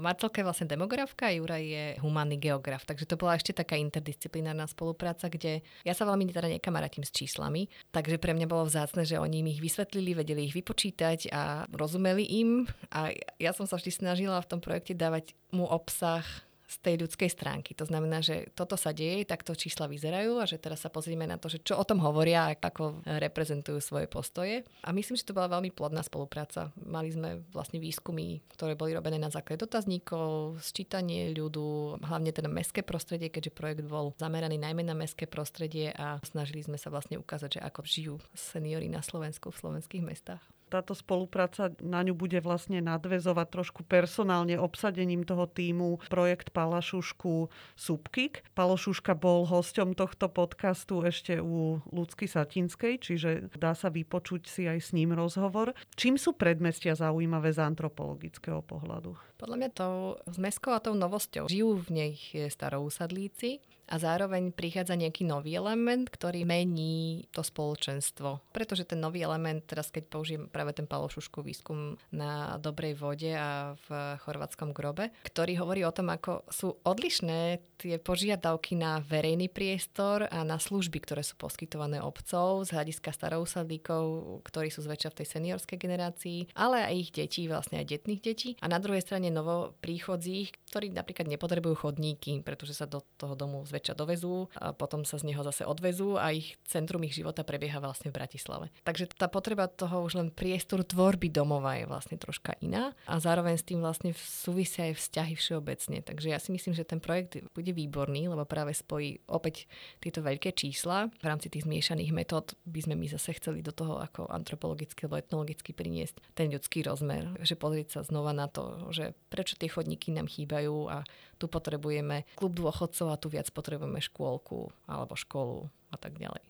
Marcelka je vlastne demografka a Juraj je humánny geograf. Takže to bola ešte taká interdisciplinárna spolupráca, kde ja sa veľmi teda nekamarátim s číslami. Takže pre mňa bolo vzácne, že oni mi ich vysvetlili, vedeli ich vypočítať a rozumeli im a ja som sa vždy snažila v tom projekte dávať mu obsah z tej ľudskej stránky. To znamená, že toto sa deje, takto čísla vyzerajú a že teraz sa pozrieme na to, že čo o tom hovoria a ako reprezentujú svoje postoje. A myslím, že to bola veľmi plodná spolupráca. Mali sme vlastne výskumy, ktoré boli robené na základe dotazníkov, sčítanie ľudu, hlavne teda mestské prostredie, keďže projekt bol zameraný najmä na mestské prostredie a snažili sme sa vlastne ukázať, že ako žijú seniori na Slovensku v slovenských mestách
táto spolupráca na ňu bude vlastne nadvezovať trošku personálne obsadením toho týmu projekt Palašušku Subkik. Palošuška bol hosťom tohto podcastu ešte u Ľudsky Satinskej, čiže dá sa vypočuť si aj s ním rozhovor. Čím sú predmestia zaujímavé z antropologického pohľadu?
Podľa mňa tou s mestskou a tou novosťou. Žijú v nej starousadlíci, a zároveň prichádza nejaký nový element, ktorý mení to spoločenstvo. Pretože ten nový element, teraz keď použijem práve ten Palošuškov výskum na dobrej vode a v chorvátskom grobe, ktorý hovorí o tom, ako sú odlišné tie požiadavky na verejný priestor a na služby, ktoré sú poskytované obcov z hľadiska starousadlíkov, ktorí sú zväčša v tej seniorskej generácii, ale aj ich detí, vlastne aj detných detí. A na druhej strane novo príchodzích, ktorí napríklad nepotrebujú chodníky, pretože sa do toho domu zväčša dovezú a potom sa z neho zase odvezú a ich centrum ich života prebieha vlastne v Bratislave. Takže tá potreba toho už len priestoru tvorby domova je vlastne troška iná a zároveň s tým vlastne súvisia aj vzťahy všeobecne. Takže ja si myslím, že ten projekt bude výborný, lebo práve spojí opäť tieto veľké čísla. V rámci tých zmiešaných metód by sme my zase chceli do toho ako antropologicky alebo etnologicky priniesť ten ľudský rozmer, že pozrieť sa znova na to, že prečo tie chodníky nám chýbajú a tu potrebujeme klub dôchodcov a tu viac potrebujeme škôlku alebo školu a tak ďalej.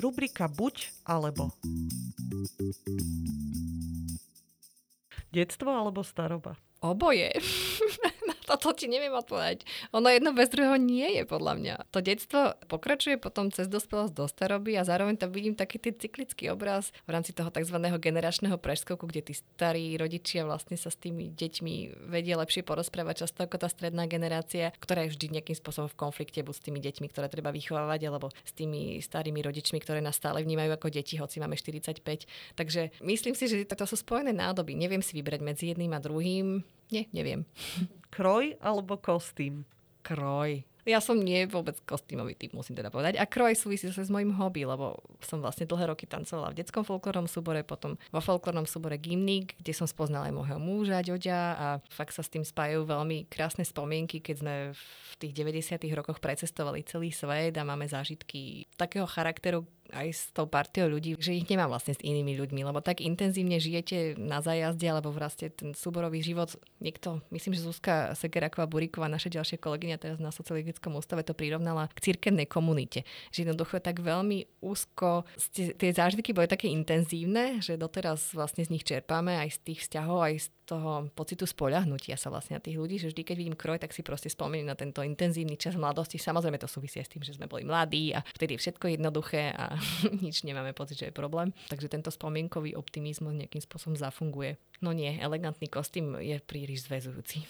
Rubrika buď alebo. Detstvo alebo staroba?
Oboje. toto ti neviem odpovedať. Ono jedno bez druhého nie je podľa mňa. To detstvo pokračuje potom cez dospelosť do staroby a zároveň tam vidím taký ten cyklický obraz v rámci toho tzv. generačného preskoku, kde tí starí rodičia vlastne sa s tými deťmi vedia lepšie porozprávať často ako tá stredná generácia, ktorá je vždy nejakým spôsobom v konflikte buď s tými deťmi, ktoré treba vychovávať, alebo s tými starými rodičmi, ktoré nás stále vnímajú ako deti, hoci máme 45. Takže myslím si, že to sú spojené nádoby. Neviem si vybrať medzi jedným a druhým. Nie, neviem.
Kroj alebo kostým?
Kroj. Ja som nie vôbec kostýmový typ, musím teda povedať. A kroj súvisí sa s mojim hobby, lebo som vlastne dlhé roky tancovala v detskom folklórnom súbore, potom vo folklórnom súbore Gimnik, kde som spoznala aj môjho muža, Ďoďa a fakt sa s tým spájajú veľmi krásne spomienky, keď sme v tých 90. rokoch precestovali celý svet a máme zážitky takého charakteru, aj s tou partiou ľudí, že ich nemám vlastne s inými ľuďmi, lebo tak intenzívne žijete na zajazde alebo vlastne ten súborový život. Niekto, myslím, že Zuzka Segeraková Buríková, naša ďalšia kolegyňa teraz na sociologickom ústave to prirovnala k cirkevnej komunite. Že jednoducho tak veľmi úzko, tie zážitky boli také intenzívne, že doteraz vlastne z nich čerpáme aj z tých vzťahov, aj z toho pocitu spoľahnutia sa vlastne na tých ľudí, že vždy, keď vidím kroj, tak si proste spomeniem na tento intenzívny čas mladosti. Samozrejme to súvisí s tým, že sme boli mladí a vtedy je všetko jednoduché a nič nemáme pocit, že je problém. Takže tento spomienkový optimizmus nejakým spôsobom zafunguje. No nie, elegantný kostým je príliš zväzujúci.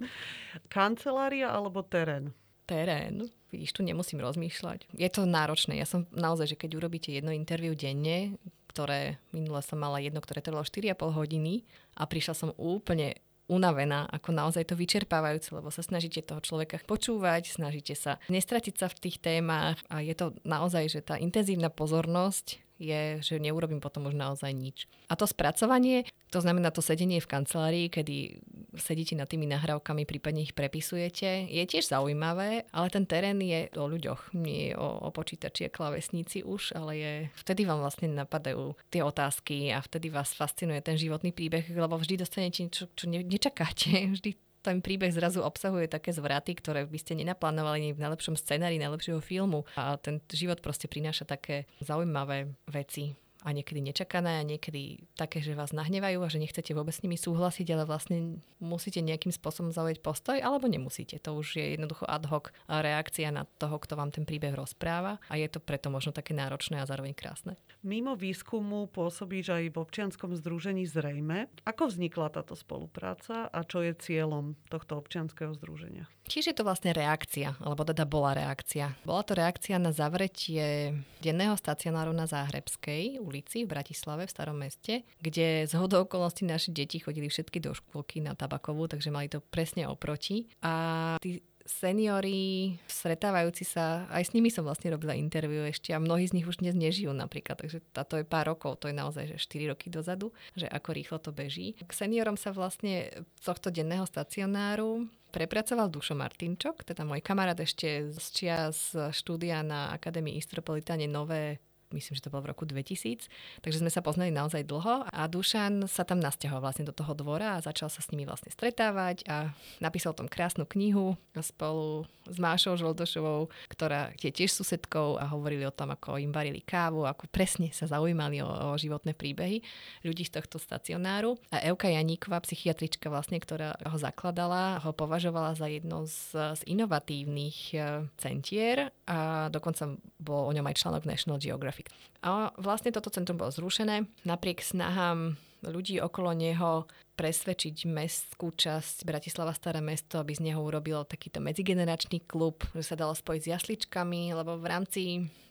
Kancelária alebo terén?
Terén. Vidíš, tu nemusím rozmýšľať. Je to náročné. Ja som naozaj, že keď urobíte jedno interviu denne, ktoré minule som mala jedno, ktoré trvalo 4,5 hodiny a prišla som úplne unavená, ako naozaj to vyčerpávajúce, lebo sa snažíte toho človeka počúvať, snažíte sa nestratiť sa v tých témach a je to naozaj, že tá intenzívna pozornosť je, že neurobím potom už naozaj nič. A to spracovanie, to znamená to sedenie v kancelárii, kedy sedíte nad tými nahrávkami, prípadne ich prepisujete, je tiež zaujímavé, ale ten terén je o ľuďoch, nie o, o počítači a klavesníci už, ale je, vtedy vám vlastne napadajú tie otázky a vtedy vás fascinuje ten životný príbeh, lebo vždy dostanete niečo, čo ne, nečakáte. Vždy ten príbeh zrazu obsahuje také zvraty, ktoré by ste nenaplánovali v najlepšom scenári najlepšieho filmu. A ten život proste prináša také zaujímavé veci a niekedy nečakané a niekedy také, že vás nahnevajú a že nechcete vôbec s nimi súhlasiť, ale vlastne musíte nejakým spôsobom zaujať postoj alebo nemusíte. To už je jednoducho ad hoc reakcia na toho, kto vám ten príbeh rozpráva a je to preto možno také náročné a zároveň krásne.
Mimo výskumu pôsobíš aj v občianskom združení Zrejme. Ako vznikla táto spolupráca a čo je cieľom tohto občianského združenia?
Čiže je to vlastne reakcia, alebo teda bola reakcia. Bola to reakcia na zavretie denného stacionáru na Záhrebskej ulici v Bratislave, v starom meste, kde z hodou okolností naši deti chodili všetky do škôlky na Tabakovú, takže mali to presne oproti. A tí seniori, stretávajúci sa, aj s nimi som vlastne robila interviu ešte a mnohí z nich už dnes nežijú napríklad, takže táto je pár rokov, to je naozaj že 4 roky dozadu, že ako rýchlo to beží. K seniorom sa vlastne z tohto denného stacionáru prepracoval Dušo Martinčok, teda môj kamarát ešte z čias štúdia na Akadémii Istropolitáne Nové myslím, že to bolo v roku 2000, takže sme sa poznali naozaj dlho a Dušan sa tam nasťahoval vlastne do toho dvora a začal sa s nimi vlastne stretávať a napísal tom krásnu knihu spolu s Mášou Žoldošovou, ktorá je tiež susedkou a hovorili o tom, ako im varili kávu, ako presne sa zaujímali o, o životné príbehy ľudí z tohto stacionáru. A Euka Janíková, psychiatrička vlastne, ktorá ho zakladala, ho považovala za jedno z, z inovatívnych e, centier a dokonca bol o ňom aj článok National Geographic. A vlastne toto centrum bolo zrušené. Napriek snahám ľudí okolo neho presvedčiť mestskú časť Bratislava Staré mesto, aby z neho urobilo takýto medzigeneračný klub, že sa dalo spojiť s jasličkami, lebo v rámci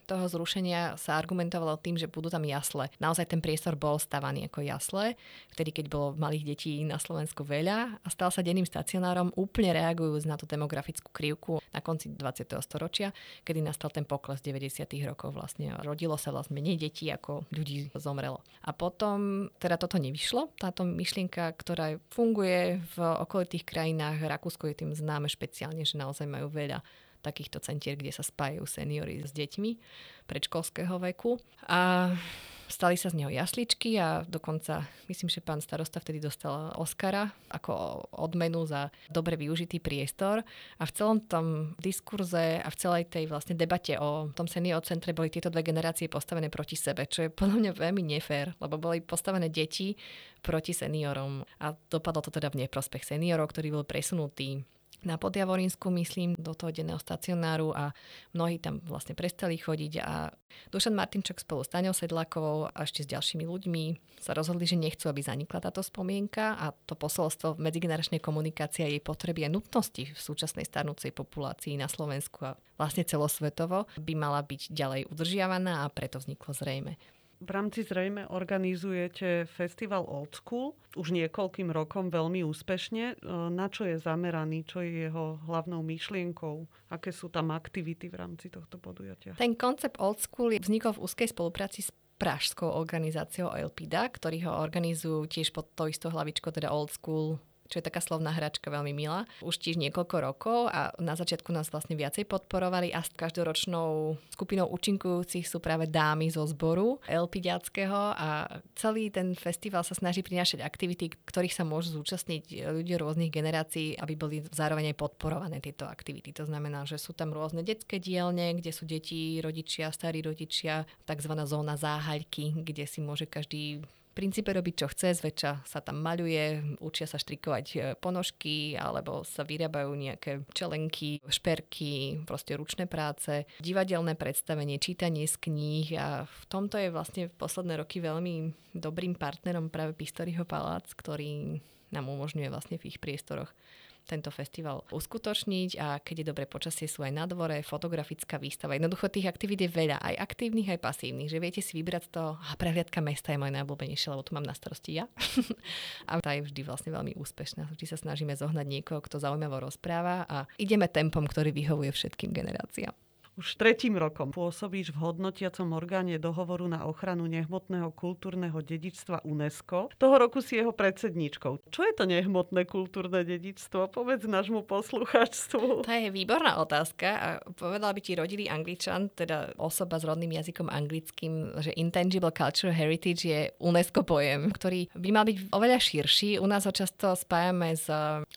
toho zrušenia sa argumentovalo tým, že budú tam jasle. Naozaj ten priestor bol stavaný ako jasle, vtedy keď bolo malých detí na Slovensku veľa a stal sa denným stacionárom úplne reagujúc na tú demografickú krivku na konci 20. storočia, kedy nastal ten pokles 90. rokov vlastne. Rodilo sa vlastne menej detí ako ľudí zomrelo. A potom teda toto nevyšlo, táto myšlienka, ktorá funguje v okolitých krajinách, Rakúsko je tým známe špeciálne, že naozaj majú veľa takýchto centier, kde sa spájajú seniory s deťmi predškolského veku. A stali sa z neho jasličky a dokonca myslím, že pán starosta vtedy dostal Oscara ako odmenu za dobre využitý priestor a v celom tom diskurze a v celej tej vlastne debate o tom senior centre boli tieto dve generácie postavené proti sebe, čo je podľa mňa veľmi nefér, lebo boli postavené deti proti seniorom a dopadlo to teda v neprospech seniorov, ktorí boli presunutí na Podjavorinsku, myslím, do toho denného stacionáru a mnohí tam vlastne prestali chodiť a Dušan Martinčok spolu s Taňou Sedlákovou a ešte s ďalšími ľuďmi sa rozhodli, že nechcú, aby zanikla táto spomienka a to posolstvo medzigeneračnej komunikácie a jej potreby a nutnosti v súčasnej starnúcej populácii na Slovensku a vlastne celosvetovo by mala byť ďalej udržiavaná a preto vzniklo zrejme.
V rámci zrejme organizujete festival Old School už niekoľkým rokom veľmi úspešne. E, na čo je zameraný? Čo je jeho hlavnou myšlienkou? Aké sú tam aktivity v rámci tohto podujatia?
Ten koncept Old School vznikol v úzkej spolupráci s pražskou organizáciou Elpida, ktorí ho organizujú tiež pod to istou hlavičkou, teda Old School čo je taká slovná hračka veľmi milá. Už tiež niekoľko rokov a na začiatku nás vlastne viacej podporovali a s každoročnou skupinou účinkujúcich sú práve dámy zo zboru Elpidiackého a celý ten festival sa snaží prinášať aktivity, ktorých sa môžu zúčastniť ľudia rôznych generácií, aby boli zároveň aj podporované tieto aktivity. To znamená, že sú tam rôzne detské dielne, kde sú deti, rodičia, starí rodičia, tzv. zóna záhaľky, kde si môže každý princípe robiť, čo chce, zväčša sa tam maľuje, učia sa štrikovať e, ponožky, alebo sa vyrábajú nejaké čelenky, šperky, proste ručné práce, divadelné predstavenie, čítanie z kníh a v tomto je vlastne v posledné roky veľmi dobrým partnerom práve Pistoriho palác, ktorý nám umožňuje vlastne v ich priestoroch tento festival uskutočniť a keď je dobré počasie, sú aj na dvore, fotografická výstava. Jednoducho tých aktivít je veľa, aj aktívnych, aj pasívnych, že viete si vybrať to a prehliadka mesta je moje najobľúbenejšie, lebo tu mám na starosti ja. a tá je vždy vlastne veľmi úspešná. Vždy sa snažíme zohnať niekoho, kto zaujímavo rozpráva a ideme tempom, ktorý vyhovuje všetkým generáciám.
Už tretím rokom pôsobíš v hodnotiacom orgáne dohovoru na ochranu nehmotného kultúrneho dedičstva UNESCO. Toho roku si jeho predsedníčkou. Čo je to nehmotné kultúrne dedičstvo? Povedz nášmu poslucháčstvu.
To je výborná otázka a povedala by ti rodilý angličan, teda osoba s rodným jazykom anglickým, že Intangible Cultural Heritage je UNESCO pojem, ktorý by mal byť oveľa širší. U nás ho často spájame s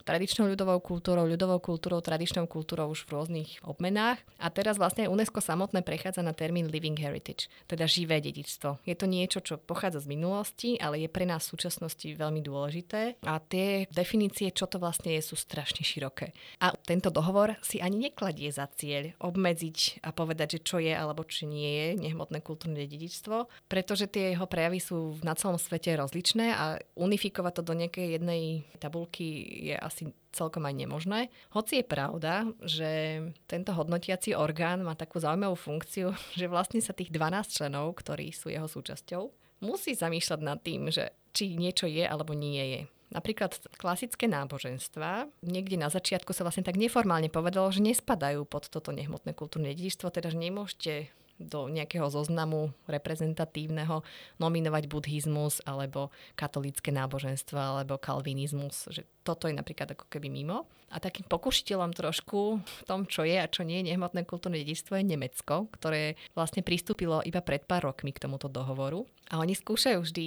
tradičnou ľudovou kultúrou, ľudovou kultúrou, tradičnou kultúrou už v rôznych obmenách. A teraz vlastne vlastne UNESCO samotné prechádza na termín living heritage, teda živé dedičstvo. Je to niečo, čo pochádza z minulosti, ale je pre nás v súčasnosti veľmi dôležité a tie definície, čo to vlastne je, sú strašne široké. A tento dohovor si ani nekladie za cieľ obmedziť a povedať, že čo je alebo čo nie je nehmotné kultúrne dedičstvo, pretože tie jeho prejavy sú na celom svete rozličné a unifikovať to do nejakej jednej tabulky je asi celkom aj nemožné. Hoci je pravda, že tento hodnotiaci orgán má takú zaujímavú funkciu, že vlastne sa tých 12 členov, ktorí sú jeho súčasťou, musí zamýšľať nad tým, že či niečo je alebo nie je. Napríklad klasické náboženstva, niekde na začiatku sa vlastne tak neformálne povedalo, že nespadajú pod toto nehmotné kultúrne dedičstvo, teda že nemôžete do nejakého zoznamu reprezentatívneho nominovať buddhizmus alebo katolícke náboženstvo alebo kalvinizmus, že toto je napríklad ako keby mimo. A takým pokušiteľom trošku v tom, čo je a čo nie je nehmotné kultúrne dedičstvo je Nemecko, ktoré vlastne pristúpilo iba pred pár rokmi k tomuto dohovoru. A oni skúšajú vždy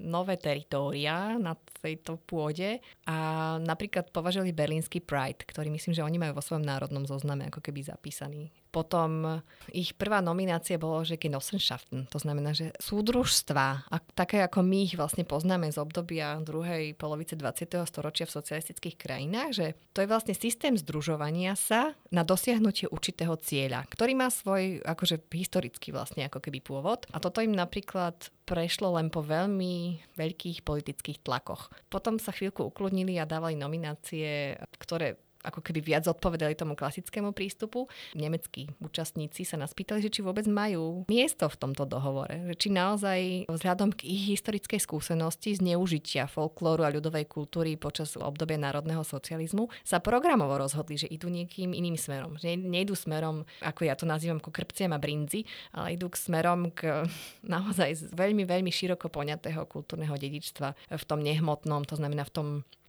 nové teritória na tejto pôde a napríklad považovali berlínsky Pride, ktorý myslím, že oni majú vo svojom národnom zozname ako keby zapísaný. Potom ich prvá nominácia bolo, že Genossenschaften, to znamená, že súdružstva, a také ako my ich vlastne poznáme z obdobia druhej polovice 20. storočia v socialistických krajinách, že to je vlastne systém združovania sa na dosiahnutie určitého cieľa, ktorý má svoj akože historický vlastne ako keby pôvod. A toto im napríklad prešlo len po veľmi veľkých politických tlakoch. Potom sa chvíľku ukludnili a dávali nominácie, ktoré ako keby viac odpovedali tomu klasickému prístupu. Nemeckí účastníci sa nás pýtali, že či vôbec majú miesto v tomto dohovore. Že či naozaj vzhľadom k ich historickej skúsenosti zneužitia folklóru a ľudovej kultúry počas obdobia národného socializmu sa programovo rozhodli, že idú niekým iným smerom. Že nejdú smerom, ako ja to nazývam, ako krpciam a brinzi, ale idú k smerom k naozaj veľmi, veľmi široko poňatého kultúrneho dedičstva v tom nehmotnom, to znamená v tom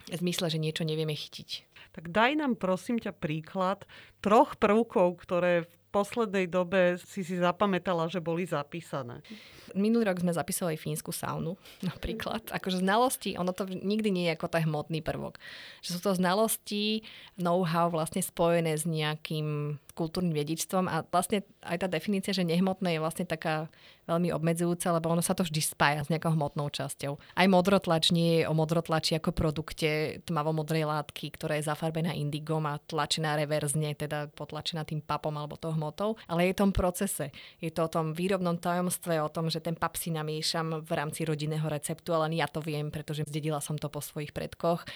zmysle, že niečo nevieme chytiť.
Tak daj nám prosím ťa príklad troch prvkov, ktoré v poslednej dobe si si zapamätala, že boli zapísané?
Minulý rok sme zapísali fínsku saunu napríklad. Akože znalosti, ono to nikdy nie je ako ten hmotný prvok. Že sú to znalosti, know-how vlastne spojené s nejakým kultúrnym dedičstvom a vlastne aj tá definícia, že nehmotné je vlastne taká veľmi obmedzujúca, lebo ono sa to vždy spája s nejakou hmotnou časťou. Aj modrotlač nie je o modrotlači ako produkte tmavo-modrej látky, ktorá je zafarbená indigom a tlačená reverzne, teda potlačená tým papom alebo tou hmotou, ale je tom procese. Je to o tom výrobnom tajomstve, o tom, že ten pap si namiešam v rámci rodinného receptu, ale ja to viem, pretože zdedila som to po svojich predkoch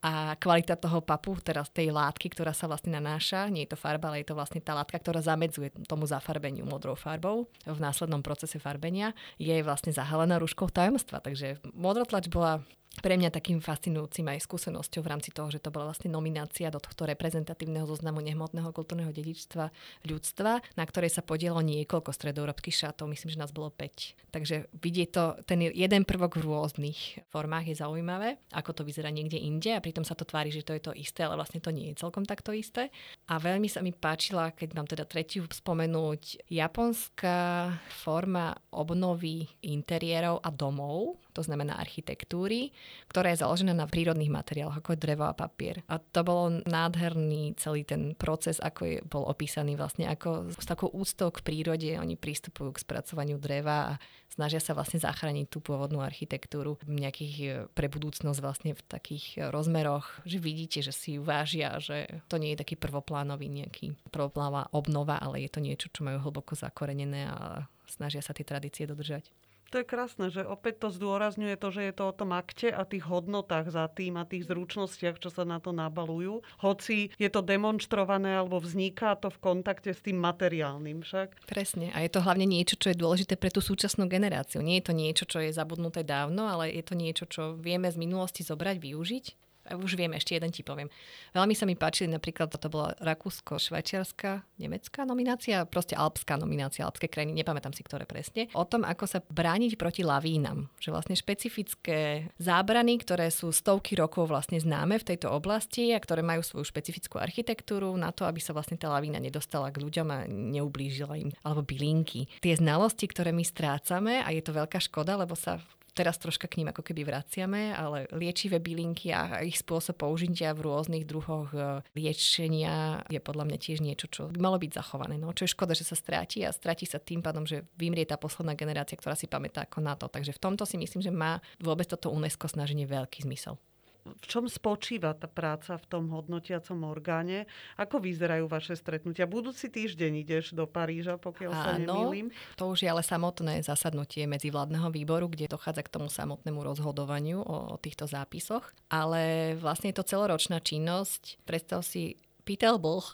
a kvalita toho papu, teraz tej látky, ktorá sa vlastne nanáša, nie je to farba, ale je to vlastne tá látka, ktorá zamedzuje tomu zafarbeniu modrou farbou v následnom procese farbenia, je vlastne zahalená rúškou tajomstva. Takže modrotlač bola pre mňa takým fascinujúcim aj skúsenosťou v rámci toho, že to bola vlastne nominácia do tohto reprezentatívneho zoznamu nehmotného kultúrneho dedičstva ľudstva, na ktorej sa podielo niekoľko stredoeurópskych štátov, myslím, že nás bolo 5. Takže vidieť to, ten jeden prvok v rôznych formách je zaujímavé, ako to vyzerá niekde inde a pritom sa to tvári, že to je to isté, ale vlastne to nie je celkom takto isté. A veľmi sa mi páčila, keď mám teda tretiu spomenúť, japonská forma obnovy interiérov a domov, to znamená architektúry, ktorá je založená na prírodných materiáloch, ako je drevo a papier. A to bolo nádherný celý ten proces, ako je, bol opísaný vlastne, ako s takou úctou k prírode oni pristupujú k spracovaniu dreva a snažia sa vlastne zachrániť tú pôvodnú architektúru v nejakých e, pre budúcnosť vlastne v takých e, rozmeroch, že vidíte, že si ju vážia, že to nie je taký prvoplánový nejaký prvoplánová obnova, ale je to niečo, čo majú hlboko zakorenené a snažia sa tie tradície dodržať.
To je krásne, že opäť to zdôrazňuje to, že je to o tom akte a tých hodnotách za tým a tých zručnostiach, čo sa na to nabalujú. Hoci je to demonstrované alebo vzniká to v kontakte s tým materiálnym však.
Presne. A je to hlavne niečo, čo je dôležité pre tú súčasnú generáciu. Nie je to niečo, čo je zabudnuté dávno, ale je to niečo, čo vieme z minulosti zobrať, využiť už viem, ešte jeden ti poviem. Veľmi sa mi páčili napríklad, to bola Rakúsko-Švajčiarska, nemecká nominácia, proste alpská nominácia, alpské krajiny, nepamätám si, ktoré presne, o tom, ako sa brániť proti lavínam. Že vlastne špecifické zábrany, ktoré sú stovky rokov vlastne známe v tejto oblasti a ktoré majú svoju špecifickú architektúru na to, aby sa vlastne tá lavína nedostala k ľuďom a neublížila im, alebo bylinky. Tie znalosti, ktoré my strácame a je to veľká škoda, lebo sa teraz troška k ním ako keby vraciame, ale liečivé bylinky a ich spôsob použitia v rôznych druhoch e, liečenia je podľa mňa tiež niečo, čo by malo byť zachované. No, čo je škoda, že sa stráti a stráti sa tým pádom, že vymrie tá posledná generácia, ktorá si pamätá ako na to. Takže v tomto si myslím, že má vôbec toto UNESCO snaženie veľký zmysel
v čom spočíva tá práca v tom hodnotiacom orgáne? Ako vyzerajú vaše stretnutia? Budúci týždeň ideš do Paríža, pokiaľ Áno, sa nemýlim.
to už je ale samotné zasadnutie medzivládneho výboru, kde dochádza k tomu samotnému rozhodovaniu o, o týchto zápisoch. Ale vlastne je to celoročná činnosť. Predstav si pýtal blh.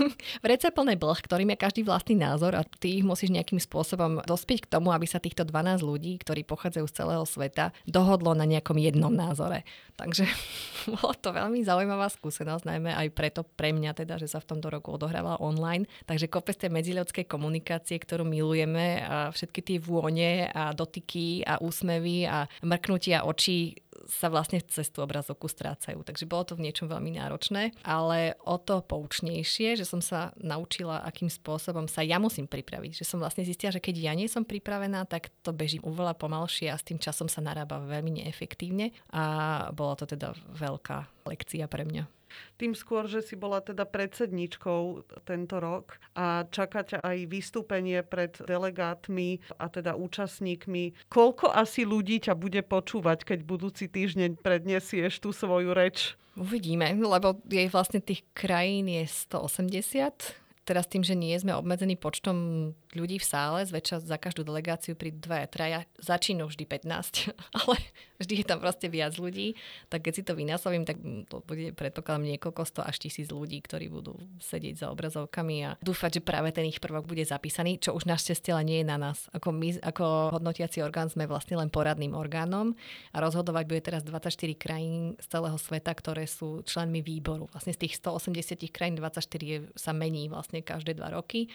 Vrece plné blh, ktorým je každý vlastný názor a ty ich musíš nejakým spôsobom dospieť k tomu, aby sa týchto 12 ľudí, ktorí pochádzajú z celého sveta, dohodlo na nejakom jednom názore. Takže bolo to veľmi zaujímavá skúsenosť, najmä aj preto pre mňa teda, že sa v tomto roku odohrávala online. Takže kopec tej medziľudskej komunikácie, ktorú milujeme a všetky tie vône a dotyky a úsmevy a mrknutia očí sa vlastne cez tú obrazovku strácajú. Takže bolo to v niečom veľmi náročné, ale o to poučnejšie, že som sa naučila, akým spôsobom sa ja musím pripraviť. Že som vlastne zistila, že keď ja nie som pripravená, tak to beží oveľa pomalšie a s tým časom sa narába veľmi neefektívne a bola to teda veľká lekcia pre mňa.
Tým skôr, že si bola teda predsedničkou tento rok a čaká ťa aj vystúpenie pred delegátmi a teda účastníkmi. Koľko asi ľudí ťa bude počúvať, keď budúci týždeň predniesieš tú svoju reč?
Uvidíme, lebo je vlastne tých krajín je 180 teraz tým, že nie sme obmedzení počtom ľudí v sále, zväčša za každú delegáciu pri dvaja, traja, začínu vždy 15, ale vždy je tam proste viac ľudí, tak keď si to vynásobím, tak to bude predpokladám niekoľko sto až tisíc ľudí, ktorí budú sedieť za obrazovkami a dúfať, že práve ten ich prvok bude zapísaný, čo už našťastie nie je na nás. Ako my, ako hodnotiaci orgán sme vlastne len poradným orgánom a rozhodovať bude teraz 24 krajín z celého sveta, ktoré sú členmi výboru. Vlastne z tých 180 krajín 24 sa mení vlastne každé dva roky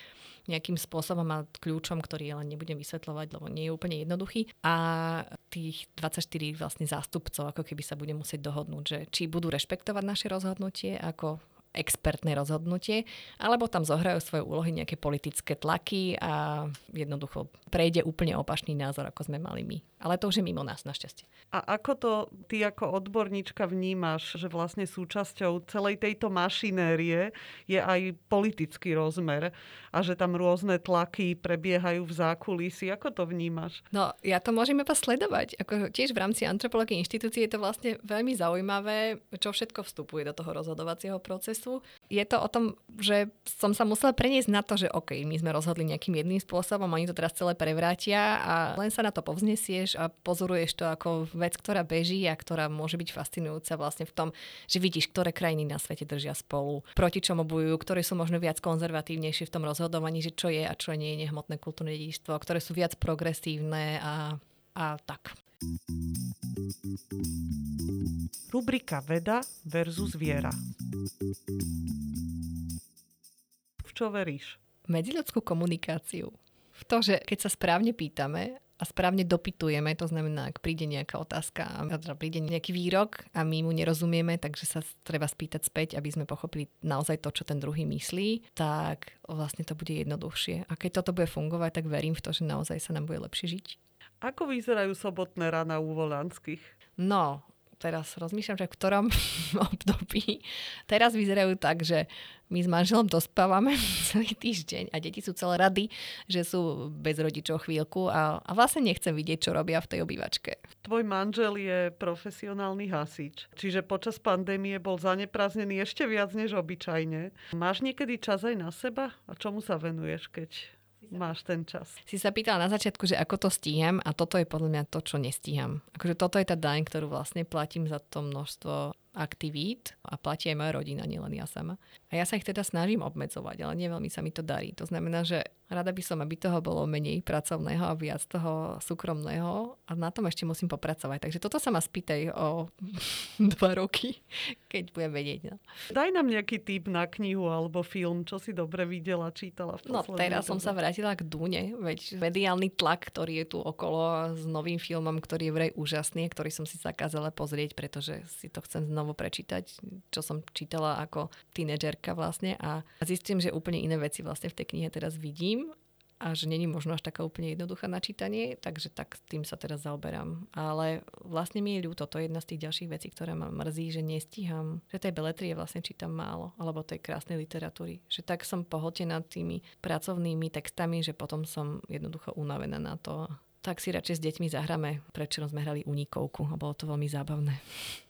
nejakým spôsobom a kľúčom, ktorý len nebudem vysvetľovať, lebo nie je úplne jednoduchý. A tých 24 vlastne zástupcov ako keby sa bude musieť dohodnúť, že či budú rešpektovať naše rozhodnutie ako expertné rozhodnutie, alebo tam zohrajú svoje úlohy nejaké politické tlaky a jednoducho prejde úplne opačný názor, ako sme mali my. Ale to už je mimo nás, našťastie.
A ako to ty ako odborníčka vnímaš, že vlastne súčasťou celej tejto mašinérie je aj politický rozmer a že tam rôzne tlaky prebiehajú v zákulisí. Ako to vnímaš?
No, ja to môžem iba sledovať. Ako tiež v rámci antropológie inštitúcie je to vlastne veľmi zaujímavé, čo všetko vstupuje do toho rozhodovacieho procesu času. Je to o tom, že som sa musela preniesť na to, že OK, my sme rozhodli nejakým jedným spôsobom, oni to teraz celé prevrátia a len sa na to povznesieš a pozoruješ to ako vec, ktorá beží a ktorá môže byť fascinujúca vlastne v tom, že vidíš, ktoré krajiny na svete držia spolu, proti čomu bojujú, ktoré sú možno viac konzervatívnejšie v tom rozhodovaní, že čo je a čo nie je nehmotné kultúrne dedičstvo, ktoré sú viac progresívne a, a tak.
Rubrika Veda versus viera. V čo veríš?
Medziľudskú komunikáciu. V to, že keď sa správne pýtame a správne dopytujeme, to znamená, ak príde nejaká otázka, a teda príde nejaký výrok a my mu nerozumieme, takže sa treba spýtať späť, aby sme pochopili naozaj to, čo ten druhý myslí, tak vlastne to bude jednoduchšie. A keď toto bude fungovať, tak verím v to, že naozaj sa nám bude lepšie žiť.
Ako vyzerajú sobotné rána u Volanských?
No, teraz rozmýšľam, že v ktorom období. Teraz vyzerajú tak, že my s manželom dospávame celý týždeň a deti sú celé rady, že sú bez rodičov chvíľku a, a vlastne nechcem vidieť, čo robia v tej obývačke.
Tvoj manžel je profesionálny hasič, čiže počas pandémie bol zaneprázdnený ešte viac než obyčajne. Máš niekedy čas aj na seba? A čomu sa venuješ, keď máš ten čas.
Si sa pýtala na začiatku, že ako to stíham a toto je podľa mňa to, čo nestíham. Akože toto je tá daň, ktorú vlastne platím za to množstvo aktivít a platí aj moja rodina, nielen ja sama. A ja sa ich teda snažím obmedzovať, ale nie veľmi sa mi to darí. To znamená, že rada by som, aby toho bolo menej pracovného a viac toho súkromného a na tom ešte musím popracovať. Takže toto sa ma spýtaj o dva roky, keď budem vedieť. No.
Daj nám nejaký tip na knihu alebo film, čo si dobre videla, čítala v
No teraz dobe. som sa vrátila k Dune, veď mediálny tlak, ktorý je tu okolo s novým filmom, ktorý je vraj úžasný, ktorý som si zakázala pozrieť, pretože si to chcem znovu prečítať, čo som čítala ako tínedžerka vlastne a zistím, že úplne iné veci vlastne v tej knihe teraz vidím a že není možno až taká úplne jednoduchá na čítanie, takže tak tým sa teraz zaoberám. Ale vlastne mi je ľúto, to je jedna z tých ďalších vecí, ktoré ma mrzí, že nestíham, že tej beletrie vlastne čítam málo, alebo tej krásnej literatúry. Že tak som pohltená tými pracovnými textami, že potom som jednoducho unavená na to. Tak si radšej s deťmi zahráme. Prečo sme hrali unikovku a bolo to veľmi zábavné.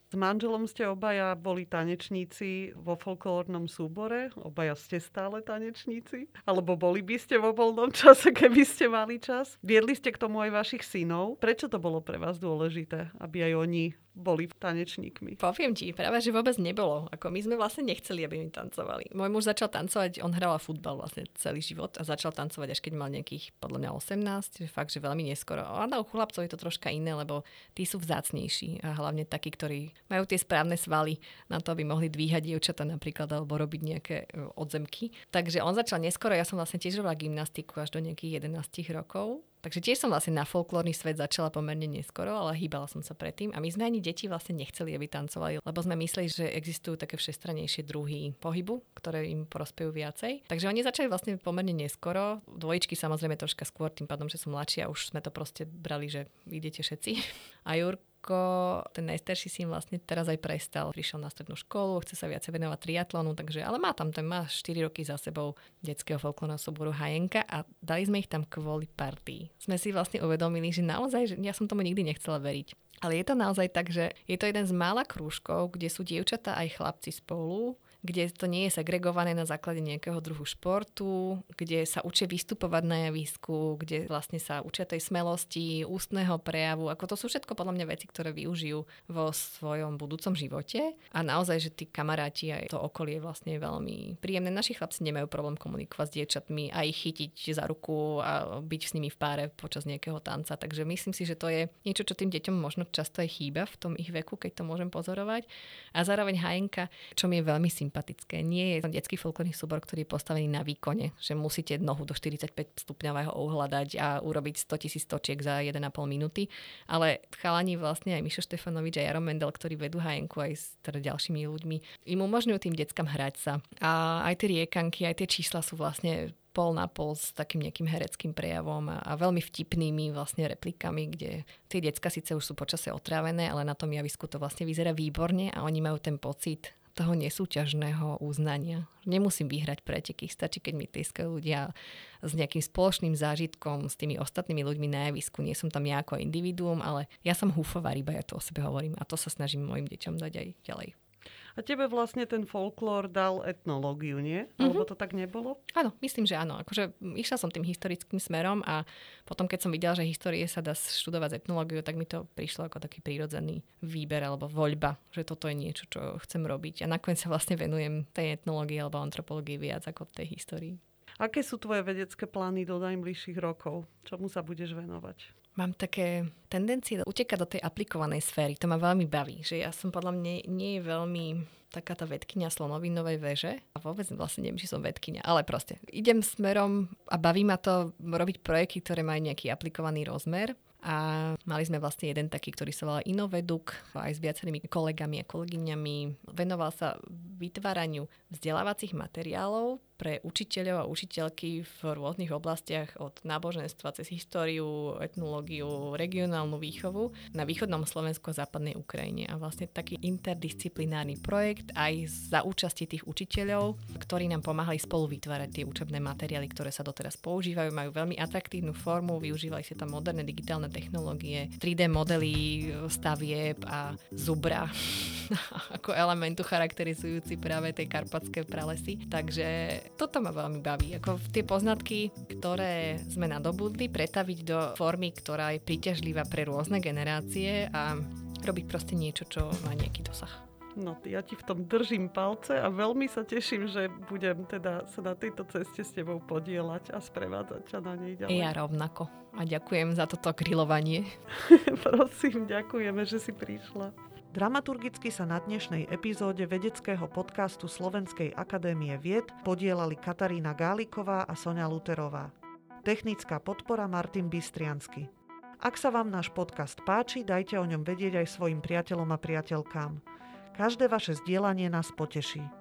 S manželom ste obaja boli tanečníci vo folklórnom súbore, obaja ste stále tanečníci, alebo boli by ste vo voľnom čase, keby ste mali čas. Viedli ste k tomu aj vašich synov. Prečo to bolo pre vás dôležité, aby aj oni boli tanečníkmi.
Poviem ti, práve že vôbec nebolo. Ako my sme vlastne nechceli, aby mi tancovali. Môj muž začal tancovať, on hral futbal vlastne celý život a začal tancovať až keď mal nejakých podľa mňa 18, že fakt, že veľmi neskoro. A u chlapcov je to troška iné, lebo tí sú vzácnejší a hlavne takí, ktorí majú tie správne svaly na to, aby mohli dvíhať dievčata napríklad alebo robiť nejaké e, odzemky. Takže on začal neskoro, ja som vlastne tiež robila gymnastiku až do nejakých 11 rokov Takže tiež som vlastne na folklórny svet začala pomerne neskoro, ale hýbala som sa predtým. A my sme ani deti vlastne nechceli, aby tancovali, lebo sme mysleli, že existujú také všestranejšie druhy pohybu, ktoré im prospejú viacej. Takže oni začali vlastne pomerne neskoro. Dvojičky samozrejme troška skôr, tým pádom, že som mladšia, už sme to proste brali, že idete všetci. A Jurk Jurko, ten najstarší syn vlastne teraz aj prestal. Prišiel na strednú školu, chce sa viacej venovať triatlonu, takže, ale má tam, ten má 4 roky za sebou detského folklórneho súboru Hajenka a dali sme ich tam kvôli partii. Sme si vlastne uvedomili, že naozaj, že ja som tomu nikdy nechcela veriť. Ale je to naozaj tak, že je to jeden z mála krúžkov, kde sú dievčatá aj chlapci spolu kde to nie je segregované na základe nejakého druhu športu, kde sa učia vystupovať na javisku, kde vlastne sa učia tej smelosti, ústneho prejavu. Ako to sú všetko podľa mňa veci, ktoré využijú vo svojom budúcom živote. A naozaj, že tí kamaráti aj to okolie vlastne je veľmi príjemné. Naši chlapci nemajú problém komunikovať s dievčatmi a ich chytiť za ruku a byť s nimi v páre počas nejakého tanca. Takže myslím si, že to je niečo, čo tým deťom možno často aj chýba v tom ich veku, keď to môžem pozorovať. A zároveň Hajenka, čo mi je veľmi sympatické, sympatické. Nie je detský folklórny súbor, ktorý je postavený na výkone, že musíte nohu do 45 stupňového uhľadať a urobiť 100 tisíc točiek za 1,5 minúty. Ale chalani vlastne aj Mišo Štefanovič a Jaro Mendel, ktorí vedú hajenku aj s teda ďalšími ľuďmi, im umožňujú tým deckám hrať sa. A aj tie riekanky, aj tie čísla sú vlastne pol na pol s takým nejakým hereckým prejavom a, a veľmi vtipnými vlastne replikami, kde tie decka síce už sú počase otrávené, ale na tom javisku to vlastne vyzerá výborne a oni majú ten pocit toho nesúťažného uznania. Nemusím vyhrať preteky, stačí, keď mi tieskajú ľudia s nejakým spoločným zážitkom s tými ostatnými ľuďmi na javisku. Nie som tam ja ako individuum, ale ja som húfová ryba, ja to o sebe hovorím a to sa snažím mojim deťom dať aj ďalej.
A tebe vlastne ten folklór dal etnológiu, nie? Mm-hmm. Alebo to tak nebolo?
Áno, myslím, že áno. Akože išla som tým historickým smerom a potom, keď som videla, že histórie sa dá študovať etnológiu, tak mi to prišlo ako taký prírodzený výber alebo voľba, že toto je niečo, čo chcem robiť. A nakoniec sa vlastne venujem tej etnológii alebo antropológii viac ako tej histórii.
Aké sú tvoje vedecké plány do najbližších rokov? Čomu sa budeš venovať?
Mám také tendencie utekať do tej aplikovanej sféry. To ma veľmi baví. Že ja som podľa mňa nie je veľmi taká tá vedkynia slonovinovej veže. A vôbec vlastne neviem, či som vedkynia. Ale proste idem smerom a baví ma to robiť projekty, ktoré majú nejaký aplikovaný rozmer. A mali sme vlastne jeden taký, ktorý sa volal Inoveduk, aj s viacerými kolegami a kolegyňami. Venoval sa vytváraniu vzdelávacích materiálov pre učiteľov a učiteľky v rôznych oblastiach od náboženstva cez históriu, etnológiu, regionálnu výchovu na východnom Slovensku a západnej Ukrajine. A vlastne taký interdisciplinárny projekt aj za účasti tých učiteľov, ktorí nám pomáhali spolu vytvárať tie učebné materiály, ktoré sa doteraz používajú. Majú veľmi atraktívnu formu, využívali sa tam moderné digitálne technológie, 3D modely stavieb a zubra ako elementu charakterizujúci práve tie karpatské pralesy. Takže toto ma veľmi baví. Ako tie poznatky, ktoré sme nadobudli, pretaviť do formy, ktorá je príťažlivá pre rôzne generácie a robiť proste niečo, čo má nejaký dosah.
No, ja ti v tom držím palce a veľmi sa teším, že budem teda sa na tejto ceste s tebou podielať a sprevádzať ťa na nej ďalej.
Ja rovnako. A ďakujem za toto grilovanie.
Prosím, ďakujeme, že si prišla. Dramaturgicky sa na dnešnej epizóde vedeckého podcastu Slovenskej akadémie vied podielali Katarína Gáliková a Sonia Luterová. Technická podpora Martin Bystriansky. Ak sa vám náš podcast páči, dajte o ňom vedieť aj svojim priateľom a priateľkám. Každé vaše zdieľanie nás poteší.